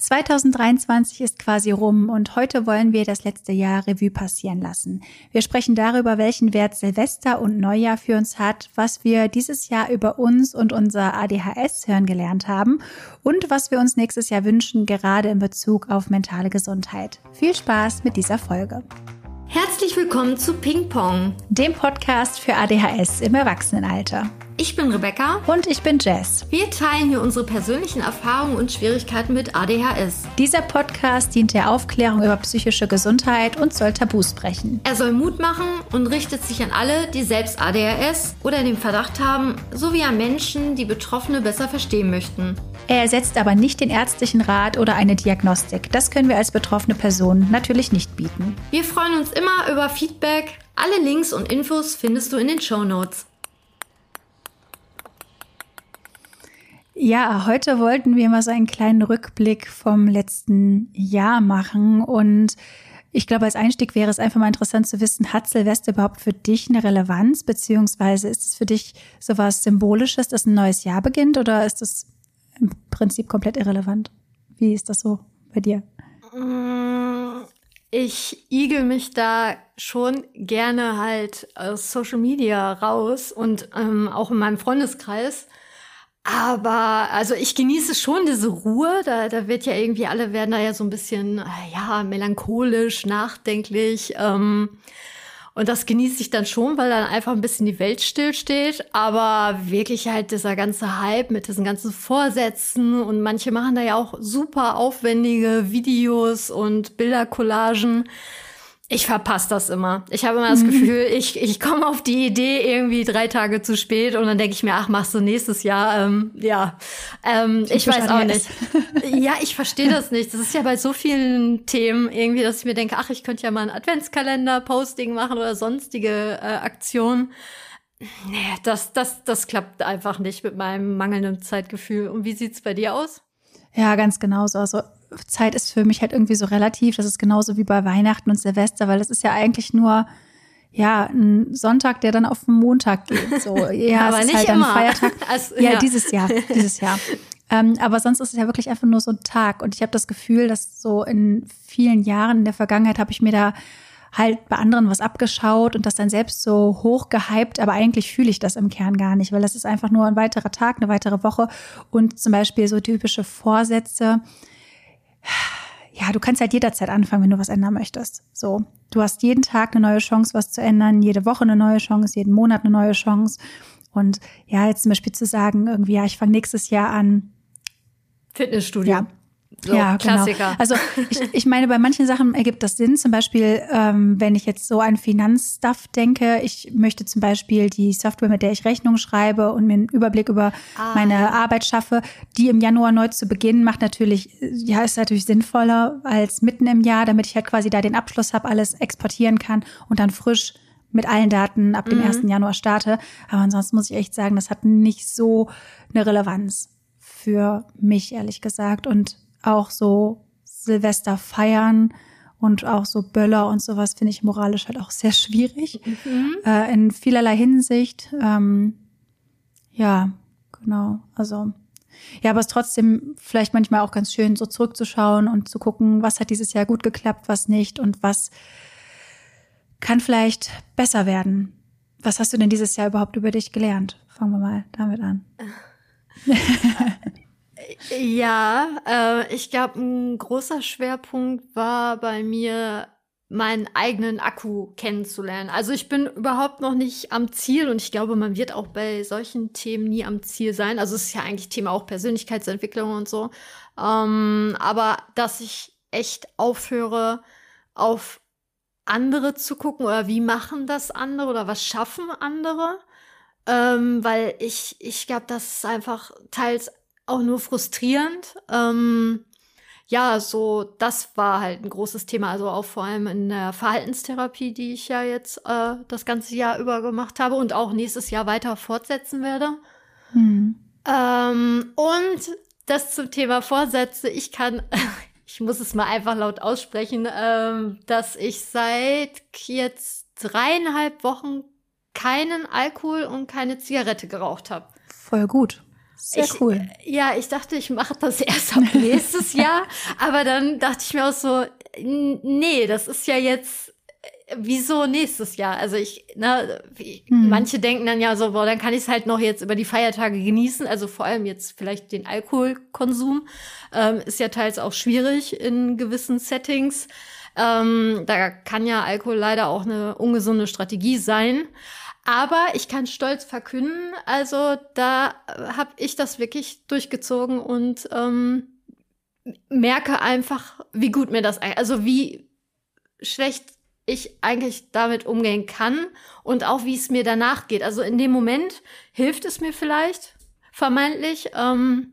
2023 ist quasi rum und heute wollen wir das letzte Jahr Revue passieren lassen. Wir sprechen darüber, welchen Wert Silvester und Neujahr für uns hat, was wir dieses Jahr über uns und unser ADHS hören gelernt haben und was wir uns nächstes Jahr wünschen, gerade in Bezug auf mentale Gesundheit. Viel Spaß mit dieser Folge. Herzlich willkommen zu Ping Pong, dem Podcast für ADHS im Erwachsenenalter. Ich bin Rebecca. Und ich bin Jess. Wir teilen hier unsere persönlichen Erfahrungen und Schwierigkeiten mit ADHS. Dieser Podcast dient der Aufklärung über psychische Gesundheit und soll Tabus brechen. Er soll Mut machen und richtet sich an alle, die selbst ADHS oder den Verdacht haben, sowie an Menschen, die Betroffene besser verstehen möchten. Er ersetzt aber nicht den ärztlichen Rat oder eine Diagnostik. Das können wir als betroffene Person natürlich nicht bieten. Wir freuen uns immer über Feedback. Alle Links und Infos findest du in den Show Notes. Ja, heute wollten wir mal so einen kleinen Rückblick vom letzten Jahr machen und ich glaube, als Einstieg wäre es einfach mal interessant zu wissen, hat Silvester überhaupt für dich eine Relevanz, beziehungsweise ist es für dich sowas Symbolisches, dass ein neues Jahr beginnt oder ist es im Prinzip komplett irrelevant? Wie ist das so bei dir? Mm, ich igel mich da schon gerne halt aus Social Media raus und ähm, auch in meinem Freundeskreis aber also ich genieße schon diese Ruhe. Da, da wird ja irgendwie alle werden da ja so ein bisschen äh, ja melancholisch, nachdenklich. Ähm, und das genieße ich dann schon, weil dann einfach ein bisschen die Welt stillsteht. Aber wirklich halt dieser ganze Hype mit diesen ganzen Vorsätzen und manche machen da ja auch super aufwendige Videos und Bildercollagen. Ich verpasse das immer. Ich habe immer das mhm. Gefühl, ich, ich komme auf die Idee irgendwie drei Tage zu spät und dann denke ich mir, ach, machst du nächstes Jahr. Ähm, ja, ähm, ich weiß auch nicht. ja, ich verstehe das nicht. Das ist ja bei so vielen Themen irgendwie, dass ich mir denke, ach, ich könnte ja mal einen Adventskalender-Posting machen oder sonstige äh, Aktionen. Nee, das, das, das klappt einfach nicht mit meinem mangelnden Zeitgefühl. Und wie sieht's bei dir aus? Ja, ganz genauso. Also Zeit ist für mich halt irgendwie so relativ. Das ist genauso wie bei Weihnachten und Silvester, weil das ist ja eigentlich nur ja, ein Sonntag, der dann auf den Montag geht. So, ja, aber es nicht ist halt immer. ein Feiertag. Also, ja, ja, dieses Jahr, dieses Jahr. ähm, aber sonst ist es ja wirklich einfach nur so ein Tag. Und ich habe das Gefühl, dass so in vielen Jahren in der Vergangenheit habe ich mir da halt bei anderen was abgeschaut und das dann selbst so hoch gehypt, aber eigentlich fühle ich das im Kern gar nicht, weil das ist einfach nur ein weiterer Tag, eine weitere Woche und zum Beispiel so typische Vorsätze ja, du kannst halt jederzeit anfangen, wenn du was ändern möchtest. So, du hast jeden Tag eine neue Chance, was zu ändern, jede Woche eine neue Chance, jeden Monat eine neue Chance. Und ja, jetzt zum Beispiel zu sagen, irgendwie, ja, ich fange nächstes Jahr an. Fitnessstudio. Ja, so, ja, genau. Klassiker. Genau. Also ich, ich meine, bei manchen Sachen ergibt das Sinn. Zum Beispiel, ähm, wenn ich jetzt so an Finanzstuff denke, ich möchte zum Beispiel die Software, mit der ich Rechnung schreibe und mir einen Überblick über ah. meine Arbeit schaffe, die im Januar neu zu beginnen, macht natürlich, ja, ist natürlich sinnvoller als mitten im Jahr, damit ich halt quasi da den Abschluss habe, alles exportieren kann und dann frisch mit allen Daten ab dem mhm. 1. Januar starte. Aber ansonsten muss ich echt sagen, das hat nicht so eine Relevanz für mich, ehrlich gesagt. Und auch so Silvester feiern und auch so Böller und sowas finde ich moralisch halt auch sehr schwierig. Mhm. Äh, in vielerlei Hinsicht. Ähm, ja, genau. Also ja, aber es ist trotzdem vielleicht manchmal auch ganz schön, so zurückzuschauen und zu gucken, was hat dieses Jahr gut geklappt, was nicht und was kann vielleicht besser werden. Was hast du denn dieses Jahr überhaupt über dich gelernt? Fangen wir mal damit an. Ja, äh, ich glaube, ein großer Schwerpunkt war bei mir, meinen eigenen Akku kennenzulernen. Also ich bin überhaupt noch nicht am Ziel und ich glaube, man wird auch bei solchen Themen nie am Ziel sein. Also es ist ja eigentlich Thema auch Persönlichkeitsentwicklung und so. Ähm, aber dass ich echt aufhöre, auf andere zu gucken oder wie machen das andere oder was schaffen andere. Ähm, weil ich, ich glaube, das ist einfach teils auch nur frustrierend. Ähm, ja, so, das war halt ein großes Thema, also auch vor allem in der Verhaltenstherapie, die ich ja jetzt äh, das ganze Jahr über gemacht habe und auch nächstes Jahr weiter fortsetzen werde. Hm. Ähm, und das zum Thema Vorsätze, ich kann, ich muss es mal einfach laut aussprechen, ähm, dass ich seit jetzt dreieinhalb Wochen keinen Alkohol und keine Zigarette geraucht habe. Voll gut. Sehr ich, cool. Ja, ich dachte, ich mache das erst ab nächstes Jahr, aber dann dachte ich mir auch so, nee, das ist ja jetzt wieso nächstes Jahr? Also ich, ne, hm. manche denken dann ja so, boah, dann kann ich es halt noch jetzt über die Feiertage genießen. Also vor allem jetzt vielleicht den Alkoholkonsum ähm, ist ja teils auch schwierig in gewissen Settings. Ähm, da kann ja Alkohol leider auch eine ungesunde Strategie sein. Aber ich kann stolz verkünden, also da habe ich das wirklich durchgezogen und ähm, merke einfach, wie gut mir das, also wie schlecht ich eigentlich damit umgehen kann und auch wie es mir danach geht. Also in dem Moment hilft es mir vielleicht, vermeintlich. Ähm,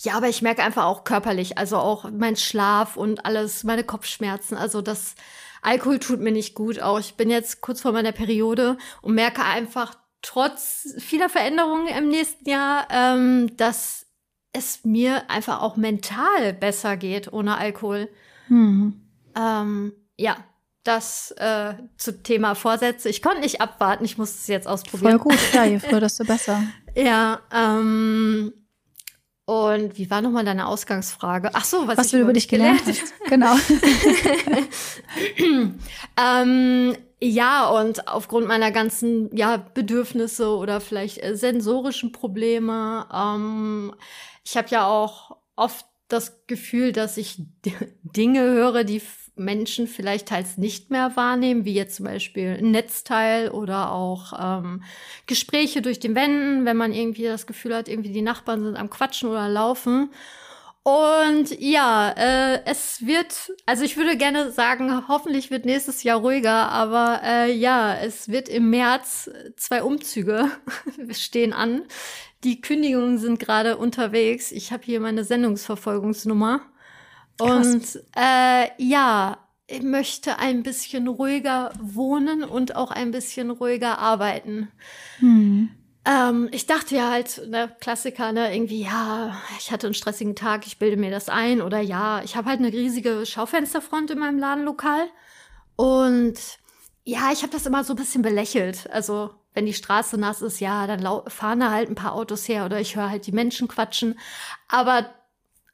ja, aber ich merke einfach auch körperlich, also auch mein Schlaf und alles, meine Kopfschmerzen. Also das Alkohol tut mir nicht gut. Auch ich bin jetzt kurz vor meiner Periode und merke einfach trotz vieler Veränderungen im nächsten Jahr, ähm, dass es mir einfach auch mental besser geht ohne Alkohol. Mhm. Ähm, ja, das äh, zu Thema Vorsätze. Ich konnte nicht abwarten, ich muss es jetzt ausprobieren. Voll gut, ja, je früher, desto besser. ja, ähm, und wie war nochmal deine Ausgangsfrage? Ach so, was, was du über dich gelernt, gelernt hast. Genau. ähm, ja, und aufgrund meiner ganzen ja, Bedürfnisse oder vielleicht äh, sensorischen Probleme. Ähm, ich habe ja auch oft das Gefühl, dass ich Dinge höre, die Menschen vielleicht teils nicht mehr wahrnehmen, wie jetzt zum Beispiel ein Netzteil oder auch ähm, Gespräche durch den Wänden, wenn man irgendwie das Gefühl hat, irgendwie die Nachbarn sind am Quatschen oder laufen. Und ja, äh, es wird, also ich würde gerne sagen, hoffentlich wird nächstes Jahr ruhiger, aber äh, ja, es wird im März zwei Umzüge stehen an. Die Kündigungen sind gerade unterwegs. Ich habe hier meine Sendungsverfolgungsnummer. Und äh, ja, ich möchte ein bisschen ruhiger wohnen und auch ein bisschen ruhiger arbeiten. Hm. Ähm, ich dachte ja halt, ne, Klassiker, ne, irgendwie, ja, ich hatte einen stressigen Tag, ich bilde mir das ein. Oder ja, ich habe halt eine riesige Schaufensterfront in meinem Ladenlokal. Und ja, ich habe das immer so ein bisschen belächelt. Also, wenn die Straße nass ist, ja, dann fahren da halt ein paar Autos her oder ich höre halt die Menschen quatschen. Aber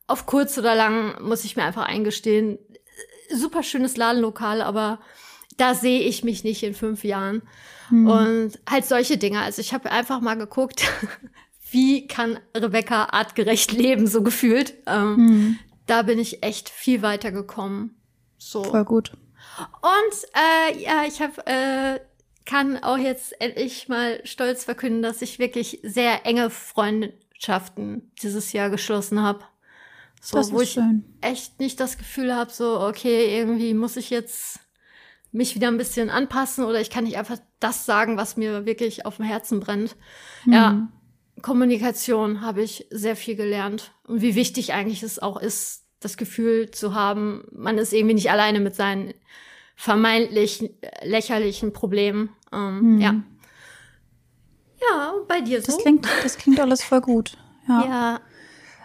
auf kurz oder lang muss ich mir einfach eingestehen, super schönes Ladenlokal, aber da sehe ich mich nicht in fünf Jahren. Hm. Und halt solche Dinge. Also ich habe einfach mal geguckt, wie kann Rebecca artgerecht leben, so gefühlt. Ähm, hm. Da bin ich echt viel weiter gekommen. So. Voll gut. Und äh, ja, ich habe äh, kann auch jetzt endlich mal stolz verkünden, dass ich wirklich sehr enge Freundschaften dieses Jahr geschlossen habe. So, das wo ich schön. echt nicht das Gefühl habe, so, okay, irgendwie muss ich jetzt mich wieder ein bisschen anpassen oder ich kann nicht einfach das sagen, was mir wirklich auf dem Herzen brennt. Mhm. Ja, Kommunikation habe ich sehr viel gelernt und wie wichtig eigentlich es auch ist, das Gefühl zu haben, man ist irgendwie nicht alleine mit seinen vermeintlich lächerlichen Problemen. Ähm, mhm. Ja. Ja, bei dir so? Das klingt, das klingt alles voll gut. Ja. ja.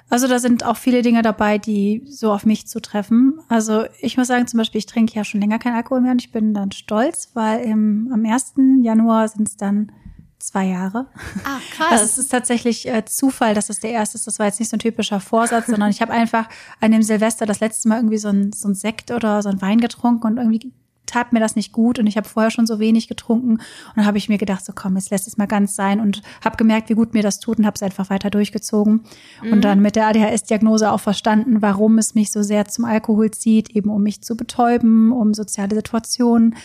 Also da sind auch viele Dinge dabei, die so auf mich zutreffen. Also ich muss sagen, zum Beispiel, ich trinke ja schon länger kein Alkohol mehr und ich bin dann stolz, weil im, am 1. Januar sind es dann zwei Jahre. Ah, krass. Also es ist tatsächlich äh, Zufall, dass es der erste ist. Das war jetzt nicht so ein typischer Vorsatz, sondern ich habe einfach an dem Silvester das letzte Mal irgendwie so ein, so ein Sekt oder so ein Wein getrunken und irgendwie tat mir das nicht gut und ich habe vorher schon so wenig getrunken. Und dann habe ich mir gedacht, so komm, jetzt lässt es mal ganz sein und habe gemerkt, wie gut mir das tut und habe es einfach weiter durchgezogen. Mhm. und dann mit der ADHS-Diagnose auch verstanden, warum es mich so sehr zum Alkohol zieht, eben um mich zu betäuben, um soziale Situationen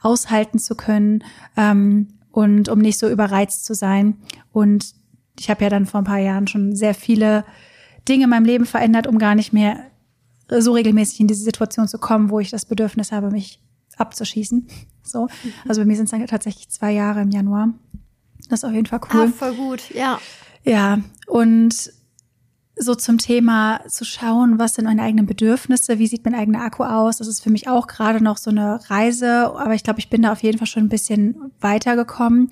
aushalten zu können ähm, und um nicht so überreizt zu sein. Und ich habe ja dann vor ein paar Jahren schon sehr viele Dinge in meinem Leben verändert, um gar nicht mehr so regelmäßig in diese Situation zu kommen, wo ich das Bedürfnis habe, mich abzuschießen. So. Also bei mir sind es dann tatsächlich zwei Jahre im Januar. Das ist auf jeden Fall cool. Ah, voll gut, ja. Ja, und so zum Thema zu schauen, was sind meine eigenen Bedürfnisse, wie sieht mein eigener Akku aus. Das ist für mich auch gerade noch so eine Reise, aber ich glaube, ich bin da auf jeden Fall schon ein bisschen weitergekommen.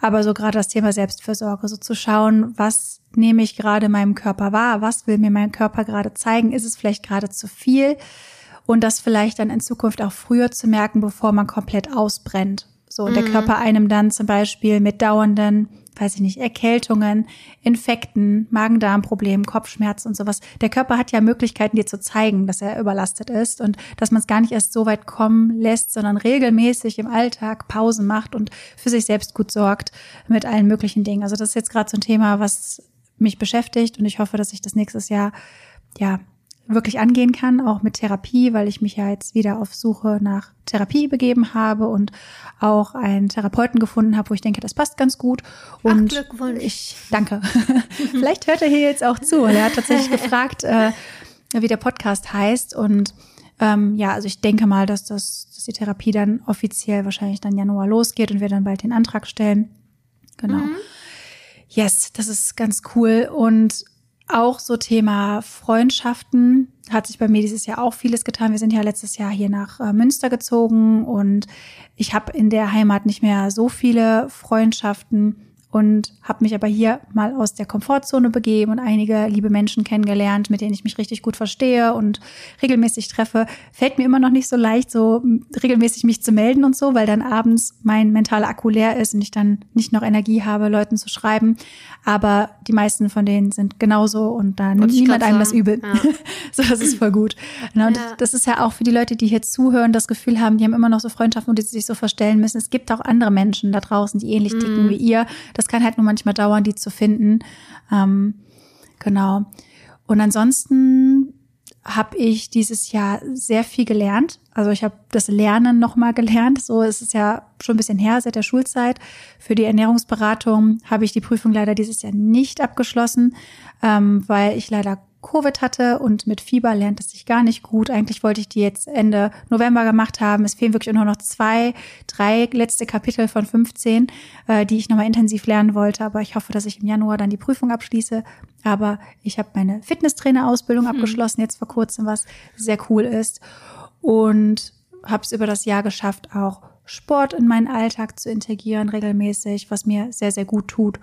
Aber so gerade das Thema Selbstfürsorge, so zu schauen, was nehme ich gerade meinem Körper wahr, was will mir mein Körper gerade zeigen, ist es vielleicht gerade zu viel? Und das vielleicht dann in Zukunft auch früher zu merken, bevor man komplett ausbrennt. So, und mhm. der Körper einem dann zum Beispiel mit dauernden weiß ich nicht, Erkältungen, Infekten, Magen-Darm-Problemen, Kopfschmerz und sowas. Der Körper hat ja Möglichkeiten, dir zu zeigen, dass er überlastet ist und dass man es gar nicht erst so weit kommen lässt, sondern regelmäßig im Alltag Pausen macht und für sich selbst gut sorgt mit allen möglichen Dingen. Also das ist jetzt gerade so ein Thema, was mich beschäftigt und ich hoffe, dass ich das nächstes Jahr ja wirklich angehen kann, auch mit Therapie, weil ich mich ja jetzt wieder auf Suche nach Therapie begeben habe und auch einen Therapeuten gefunden habe, wo ich denke, das passt ganz gut. Und Ach, Glückwunsch. ich danke. Vielleicht hört er hier jetzt auch zu. Er hat tatsächlich gefragt, äh, wie der Podcast heißt. Und ähm, ja, also ich denke mal, dass das, dass die Therapie dann offiziell wahrscheinlich dann Januar losgeht und wir dann bald den Antrag stellen. Genau. Mhm. Yes, das ist ganz cool. Und auch so Thema Freundschaften hat sich bei mir dieses Jahr auch vieles getan. Wir sind ja letztes Jahr hier nach äh, Münster gezogen und ich habe in der Heimat nicht mehr so viele Freundschaften und habe mich aber hier mal aus der Komfortzone begeben und einige liebe Menschen kennengelernt, mit denen ich mich richtig gut verstehe und regelmäßig treffe. Fällt mir immer noch nicht so leicht, so regelmäßig mich zu melden und so, weil dann abends mein mentaler Akku leer ist und ich dann nicht noch Energie habe, Leuten zu schreiben. Aber die meisten von denen sind genauso und da nimmt niemand einem das übel. Ja. so, das ist voll gut. Genau, und ja. das ist ja auch für die Leute, die hier zuhören, das Gefühl haben, die haben immer noch so Freundschaften, und die sich so verstellen müssen. Es gibt auch andere Menschen da draußen, die ähnlich ticken mm. wie ihr. Das kann halt nur manchmal dauern, die zu finden. Ähm, genau. Und ansonsten habe ich dieses Jahr sehr viel gelernt. Also ich habe das Lernen nochmal gelernt. So ist es ja schon ein bisschen her seit der Schulzeit. Für die Ernährungsberatung habe ich die Prüfung leider dieses Jahr nicht abgeschlossen, ähm, weil ich leider Covid hatte und mit Fieber lernt es sich gar nicht gut. Eigentlich wollte ich die jetzt Ende November gemacht haben. Es fehlen wirklich nur noch zwei, drei letzte Kapitel von 15, äh, die ich nochmal intensiv lernen wollte. Aber ich hoffe, dass ich im Januar dann die Prüfung abschließe. Aber ich habe meine Fitnesstrainerausbildung hm. abgeschlossen, jetzt vor kurzem, was sehr cool ist. Und habe es über das Jahr geschafft, auch Sport in meinen Alltag zu integrieren, regelmäßig, was mir sehr, sehr gut tut.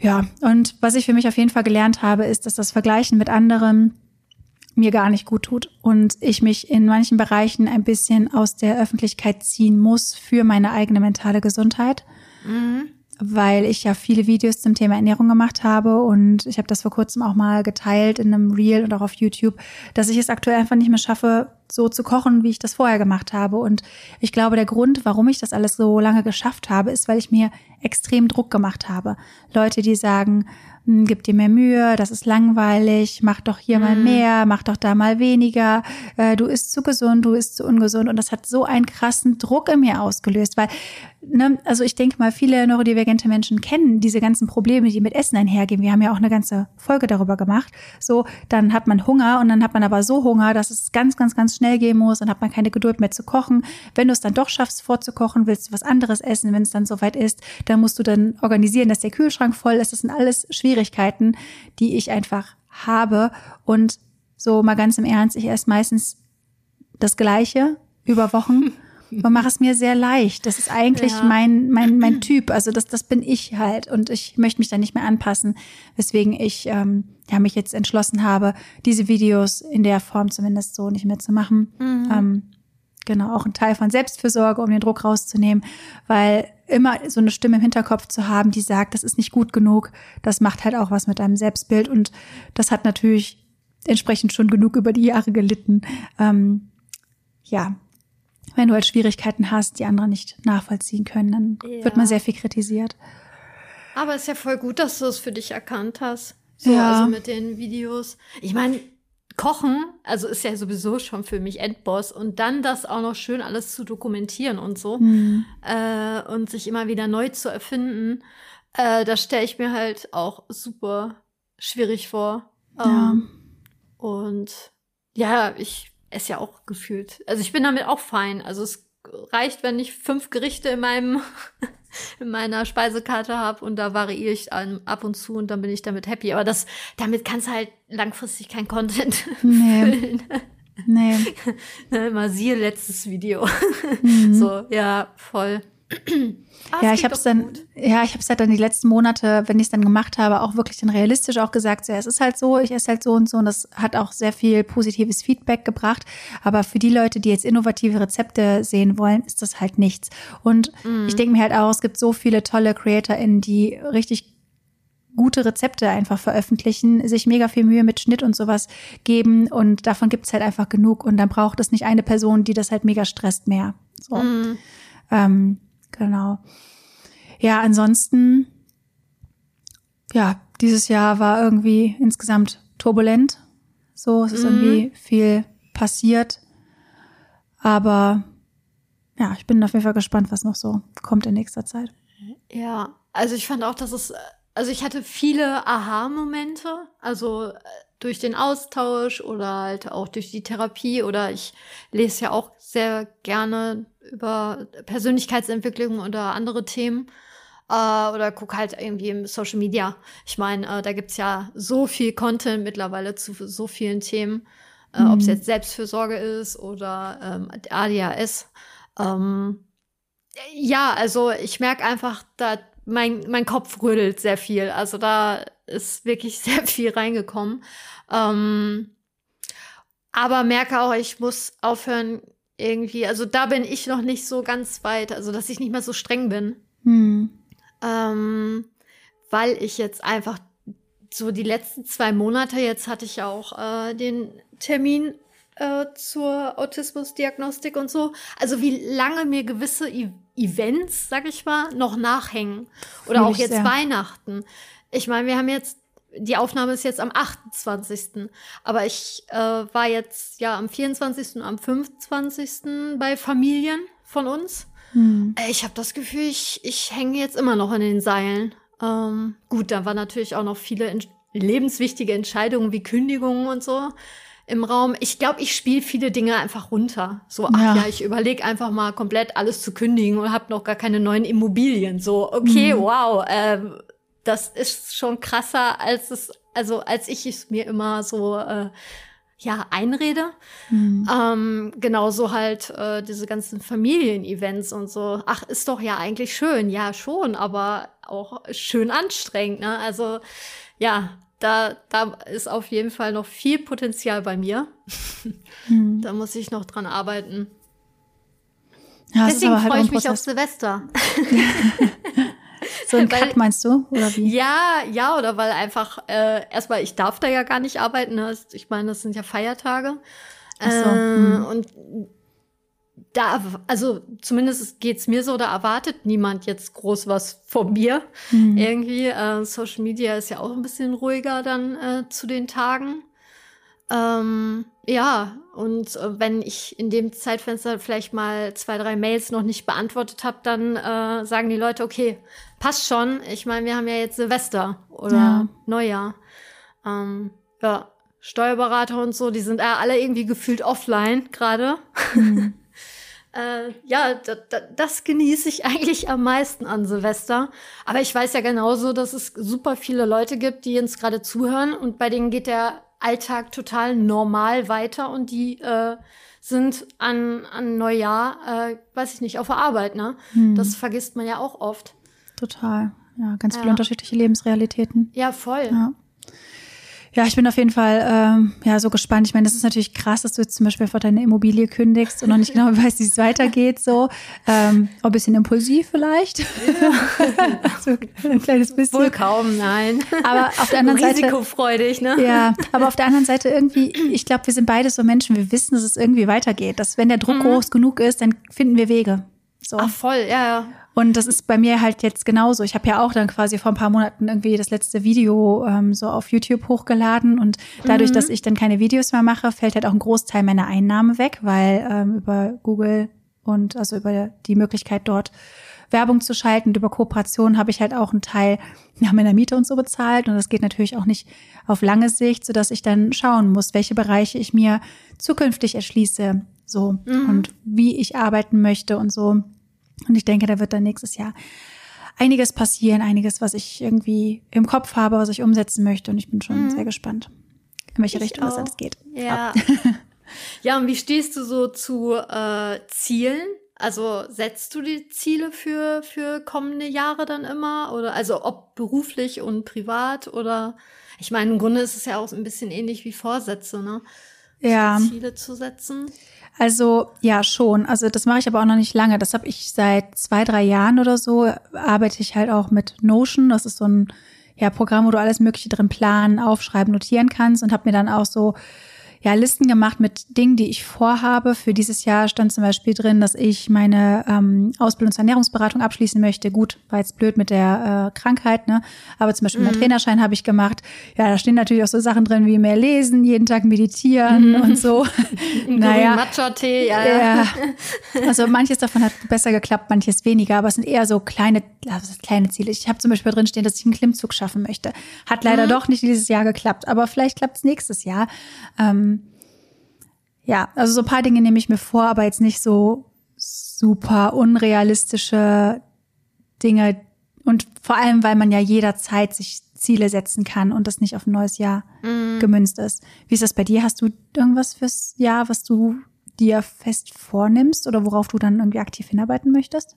Ja, und was ich für mich auf jeden Fall gelernt habe, ist, dass das Vergleichen mit anderen mir gar nicht gut tut und ich mich in manchen Bereichen ein bisschen aus der Öffentlichkeit ziehen muss für meine eigene mentale Gesundheit. Mhm weil ich ja viele Videos zum Thema Ernährung gemacht habe und ich habe das vor kurzem auch mal geteilt in einem Reel und auch auf YouTube, dass ich es aktuell einfach nicht mehr schaffe, so zu kochen, wie ich das vorher gemacht habe. Und ich glaube, der Grund, warum ich das alles so lange geschafft habe, ist, weil ich mir extrem Druck gemacht habe. Leute, die sagen, gib dir mehr Mühe, das ist langweilig, mach doch hier mhm. mal mehr, mach doch da mal weniger, äh, du isst zu gesund, du isst zu ungesund. Und das hat so einen krassen Druck in mir ausgelöst, weil, ne, also ich denke mal, viele neurodivergente Menschen kennen diese ganzen Probleme, die mit Essen einhergehen. Wir haben ja auch eine ganze Folge darüber gemacht. So, dann hat man Hunger und dann hat man aber so Hunger, dass es ganz, ganz, ganz schnell gehen muss, dann hat man keine Geduld mehr zu kochen. Wenn du es dann doch schaffst, vorzukochen, willst du was anderes essen, wenn es dann soweit ist, dann musst du dann organisieren, dass der Kühlschrank voll ist. Das sind alles schwierige Schwierigkeiten, die ich einfach habe. Und so mal ganz im Ernst, ich esse meistens das Gleiche über Wochen und mache es mir sehr leicht. Das ist eigentlich ja. mein, mein, mein Typ. Also das, das bin ich halt. Und ich möchte mich da nicht mehr anpassen, weswegen ich ähm, ja, mich jetzt entschlossen habe, diese Videos in der Form zumindest so nicht mehr zu machen. Mhm. Ähm, genau, auch ein Teil von Selbstfürsorge, um den Druck rauszunehmen, weil immer so eine Stimme im Hinterkopf zu haben, die sagt, das ist nicht gut genug, das macht halt auch was mit deinem Selbstbild und das hat natürlich entsprechend schon genug über die Jahre gelitten. Ähm, ja, wenn du halt Schwierigkeiten hast, die andere nicht nachvollziehen können, dann ja. wird man sehr viel kritisiert. Aber es ist ja voll gut, dass du es für dich erkannt hast. So, ja. also mit den Videos. Ich meine, Kochen, also ist ja sowieso schon für mich Endboss und dann das auch noch schön alles zu dokumentieren und so mhm. äh, und sich immer wieder neu zu erfinden, äh, das stelle ich mir halt auch super schwierig vor. Ja. Ähm, und ja, ich esse ja auch gefühlt. Also ich bin damit auch fein. Also es reicht, wenn ich fünf Gerichte in meinem in meiner Speisekarte habe und da variiere ich ab und zu und dann bin ich damit happy. Aber das, damit kannst du halt langfristig kein Content nee. füllen. Nee. ne, immer siehe letztes Video. Mhm. So, ja, voll. Ach, ja, ich habe es dann, gut. ja, ich habe es halt dann die letzten Monate, wenn ich es dann gemacht habe, auch wirklich dann realistisch auch gesagt, so, ja, es ist halt so, ich esse halt so und so und das hat auch sehr viel positives Feedback gebracht. Aber für die Leute, die jetzt innovative Rezepte sehen wollen, ist das halt nichts. Und mm. ich denke mir halt auch, es gibt so viele tolle CreatorInnen, die richtig gute Rezepte einfach veröffentlichen, sich mega viel Mühe mit Schnitt und sowas geben und davon gibt es halt einfach genug und dann braucht es nicht eine Person, die das halt mega stresst mehr. So. Mm. Ähm, genau. Ja, ansonsten, ja, dieses Jahr war irgendwie insgesamt turbulent. So, es ist mm. irgendwie viel passiert. Aber ja, ich bin auf jeden Fall gespannt, was noch so kommt in nächster Zeit. Ja, also ich fand auch, dass es also ich hatte viele Aha-Momente, also äh, durch den Austausch oder halt auch durch die Therapie oder ich lese ja auch sehr gerne über Persönlichkeitsentwicklung oder andere Themen äh, oder gucke halt irgendwie im Social Media. Ich meine, äh, da gibt's ja so viel Content mittlerweile zu so vielen Themen, äh, mhm. ob es jetzt Selbstfürsorge ist oder ähm, ADHS. Ähm, ja, also ich merke einfach, da mein, mein Kopf rödelt sehr viel. Also da ist wirklich sehr viel reingekommen. Ähm, aber merke auch, ich muss aufhören, irgendwie, also da bin ich noch nicht so ganz weit, also dass ich nicht mehr so streng bin. Hm. Ähm, weil ich jetzt einfach so die letzten zwei Monate, jetzt hatte ich auch äh, den Termin äh, zur Autismusdiagnostik und so. Also wie lange mir gewisse e Events, sag ich mal, noch nachhängen. Oder auch jetzt sehr. Weihnachten. Ich meine, wir haben jetzt, die Aufnahme ist jetzt am 28. Aber ich äh, war jetzt ja am 24. und am 25. bei Familien von uns. Hm. Ich habe das Gefühl, ich, ich hänge jetzt immer noch in den Seilen. Ähm, gut, da waren natürlich auch noch viele lebenswichtige Entscheidungen wie Kündigungen und so im Raum. Ich glaube, ich spiele viele Dinge einfach runter. So, ach ja, ja ich überlege einfach mal komplett alles zu kündigen und habe noch gar keine neuen Immobilien. So, okay, mhm. wow, äh, das ist schon krasser, als es, also als ich es mir immer so äh, ja einrede. Mhm. Ähm, genauso halt äh, diese ganzen Familienevents und so. Ach, ist doch ja eigentlich schön, ja schon, aber auch schön anstrengend. Ne? Also ja, da, da ist auf jeden Fall noch viel Potenzial bei mir. Hm. da muss ich noch dran arbeiten. Ja, Deswegen halt freue ich mich auf Silvester. so ein Cut meinst du, oder wie? Ja, ja, oder weil einfach, äh, erstmal, ich darf da ja gar nicht arbeiten. Ne? Ich meine, das sind ja Feiertage. Ach so. Äh. Und da, also zumindest geht's mir so, da erwartet niemand jetzt groß was von mir. Mhm. Irgendwie, äh, Social Media ist ja auch ein bisschen ruhiger dann äh, zu den Tagen. Ähm, ja, und äh, wenn ich in dem Zeitfenster vielleicht mal zwei, drei Mails noch nicht beantwortet habe, dann äh, sagen die Leute, okay, passt schon. Ich meine, wir haben ja jetzt Silvester oder ja. Neujahr. Ähm, ja, Steuerberater und so, die sind alle irgendwie gefühlt offline gerade. Mhm. Äh, ja, das genieße ich eigentlich am meisten an Silvester. Aber ich weiß ja genauso, dass es super viele Leute gibt, die uns gerade zuhören und bei denen geht der Alltag total normal weiter und die äh, sind an, an Neujahr, äh, weiß ich nicht, auf der Arbeit, ne? Hm. Das vergisst man ja auch oft. Total. Ja, ganz viele unterschiedliche Lebensrealitäten. Ja, voll. Ja. Ja, ich bin auf jeden Fall ähm, ja so gespannt. Ich meine, das ist natürlich krass, dass du jetzt zum Beispiel einfach deine Immobilie kündigst und noch nicht genau weißt, wie es weitergeht. So, ähm, ein bisschen impulsiv vielleicht. So ein kleines bisschen. Wohl kaum, nein. Aber auf der anderen Seite risikofreudig, ne? Ja, aber auf der anderen Seite irgendwie, ich glaube, wir sind beide so Menschen. Wir wissen, dass es irgendwie weitergeht. Dass wenn der Druck mhm. groß genug ist, dann finden wir Wege. So. Ach voll, ja, ja. Und das ist bei mir halt jetzt genauso. Ich habe ja auch dann quasi vor ein paar Monaten irgendwie das letzte Video ähm, so auf YouTube hochgeladen und dadurch, mhm. dass ich dann keine Videos mehr mache, fällt halt auch ein Großteil meiner Einnahmen weg, weil ähm, über Google und also über die Möglichkeit dort Werbung zu schalten und über Kooperation habe ich halt auch einen Teil nach meiner Miete und so bezahlt und das geht natürlich auch nicht auf lange Sicht, so dass ich dann schauen muss, welche Bereiche ich mir zukünftig erschließe, so mhm. und wie ich arbeiten möchte und so. Und ich denke, da wird dann nächstes Jahr einiges passieren, einiges, was ich irgendwie im Kopf habe, was ich umsetzen möchte. Und ich bin schon mhm. sehr gespannt, in welche ich Richtung auch. das alles geht. Ja. ja, und wie stehst du so zu äh, Zielen? Also setzt du die Ziele für, für kommende Jahre dann immer? Oder also ob beruflich und privat oder ich meine, im Grunde ist es ja auch ein bisschen ähnlich wie Vorsätze, ne? Ja. Ziele zu setzen. Also ja, schon. Also das mache ich aber auch noch nicht lange. Das habe ich seit zwei, drei Jahren oder so. Arbeite ich halt auch mit Notion. Das ist so ein ja, Programm, wo du alles Mögliche drin planen, aufschreiben, notieren kannst und habe mir dann auch so ja, Listen gemacht mit Dingen, die ich vorhabe. Für dieses Jahr stand zum Beispiel drin, dass ich meine ähm, Ausbildungsernährungsberatung abschließen möchte. Gut, war jetzt blöd mit der äh, Krankheit, ne? Aber zum Beispiel mhm. meinen Trainerschein habe ich gemacht. Ja, da stehen natürlich auch so Sachen drin wie mehr lesen, jeden Tag meditieren mhm. und so. naja. Matcha-Tee, ja, ja. ja. Also manches davon hat besser geklappt, manches weniger, aber es sind eher so kleine, also kleine Ziele. Ich habe zum Beispiel drin stehen, dass ich einen Klimmzug schaffen möchte. Hat leider mhm. doch nicht dieses Jahr geklappt, aber vielleicht klappt es nächstes Jahr. Ähm, ja, also so ein paar Dinge nehme ich mir vor, aber jetzt nicht so super unrealistische Dinge. Und vor allem, weil man ja jederzeit sich Ziele setzen kann und das nicht auf ein neues Jahr mm. gemünzt ist. Wie ist das bei dir? Hast du irgendwas fürs Jahr, was du dir fest vornimmst oder worauf du dann irgendwie aktiv hinarbeiten möchtest?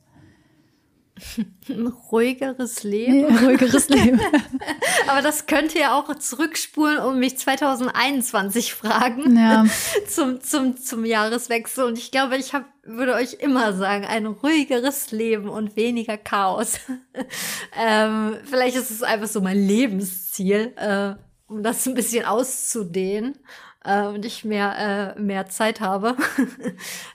Ein ruhigeres Leben. Ja, ruhigeres Leben. Aber das könnt ihr auch zurückspulen und mich 2021 fragen ja. zum, zum, zum Jahreswechsel. Und ich glaube, ich hab, würde euch immer sagen, ein ruhigeres Leben und weniger Chaos. ähm, vielleicht ist es einfach so mein Lebensziel, äh, um das ein bisschen auszudehnen äh, und ich mehr, äh, mehr Zeit habe.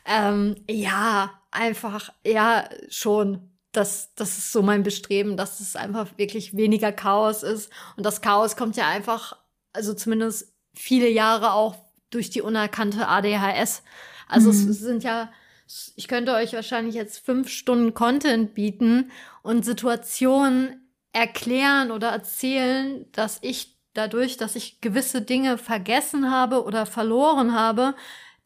ähm, ja, einfach, ja, schon das, das ist so mein Bestreben, dass es einfach wirklich weniger Chaos ist. Und das Chaos kommt ja einfach, also zumindest viele Jahre auch durch die unerkannte ADHS. Also mhm. es sind ja, ich könnte euch wahrscheinlich jetzt fünf Stunden Content bieten und Situationen erklären oder erzählen, dass ich dadurch, dass ich gewisse Dinge vergessen habe oder verloren habe,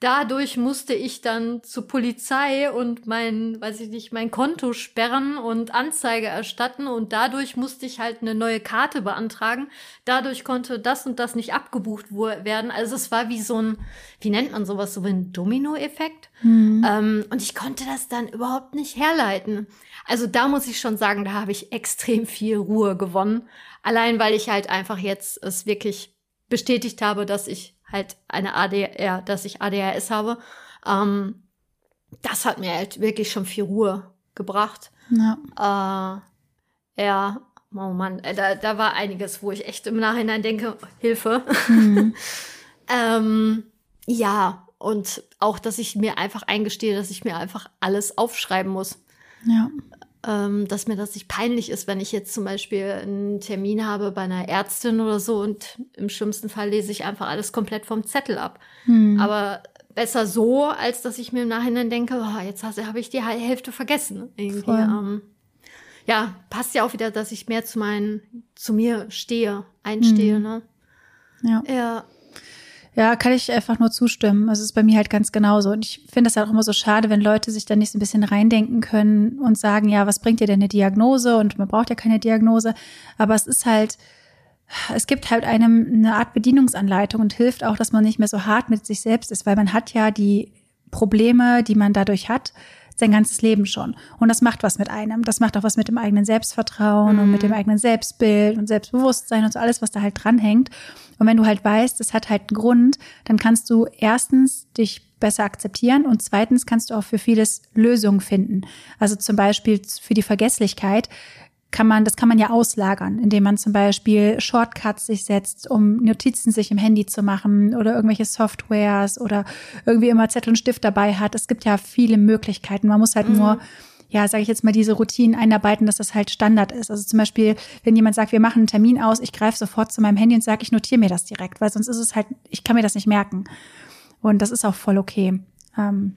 dadurch musste ich dann zur Polizei und mein, weiß ich nicht, mein Konto sperren und Anzeige erstatten und dadurch musste ich halt eine neue Karte beantragen. Dadurch konnte das und das nicht abgebucht werden. Also es war wie so ein, wie nennt man sowas, so ein Domino-Effekt. Mhm. Ähm, und ich konnte das dann überhaupt nicht herleiten. Also da muss ich schon sagen, da habe ich extrem viel Ruhe gewonnen. Allein weil ich halt einfach jetzt es wirklich bestätigt habe, dass ich halt eine ADR, dass ich ADHS habe. Ähm, das hat mir halt wirklich schon viel Ruhe gebracht. Ja. Äh, ja, oh Mann, äh, da, da war einiges, wo ich echt im Nachhinein denke, Hilfe. Mhm. ähm, ja, und auch, dass ich mir einfach eingestehe, dass ich mir einfach alles aufschreiben muss. Ja ähm, dass mir das nicht peinlich ist, wenn ich jetzt zum Beispiel einen Termin habe bei einer Ärztin oder so und im schlimmsten Fall lese ich einfach alles komplett vom Zettel ab. Hm. Aber besser so, als dass ich mir im Nachhinein denke, oh, jetzt habe ich die Hälfte vergessen. Irgendwie. Ähm, ja, passt ja auch wieder, dass ich mehr zu meinen, zu mir stehe, einstehe, hm. ne? Ja. Ja. Ja, kann ich einfach nur zustimmen. Also es ist bei mir halt ganz genauso. Und ich finde es halt auch immer so schade, wenn Leute sich da nicht so ein bisschen reindenken können und sagen, ja, was bringt dir denn eine Diagnose? Und man braucht ja keine Diagnose. Aber es ist halt, es gibt halt einem eine Art Bedienungsanleitung und hilft auch, dass man nicht mehr so hart mit sich selbst ist, weil man hat ja die Probleme, die man dadurch hat, sein ganzes Leben schon. Und das macht was mit einem. Das macht auch was mit dem eigenen Selbstvertrauen mhm. und mit dem mhm. eigenen Selbstbild und Selbstbewusstsein und so alles, was da halt dranhängt. Und wenn du halt weißt, das hat halt einen Grund, dann kannst du erstens dich besser akzeptieren und zweitens kannst du auch für vieles Lösungen finden. Also zum Beispiel für die Vergesslichkeit kann man, das kann man ja auslagern, indem man zum Beispiel Shortcuts sich setzt, um Notizen sich im Handy zu machen oder irgendwelche Softwares oder irgendwie immer Zettel und Stift dabei hat. Es gibt ja viele Möglichkeiten. Man muss halt mhm. nur ja, sage ich jetzt mal, diese Routinen einarbeiten, dass das halt Standard ist. Also zum Beispiel, wenn jemand sagt, wir machen einen Termin aus, ich greife sofort zu meinem Handy und sage, ich notiere mir das direkt, weil sonst ist es halt, ich kann mir das nicht merken. Und das ist auch voll okay. Ähm,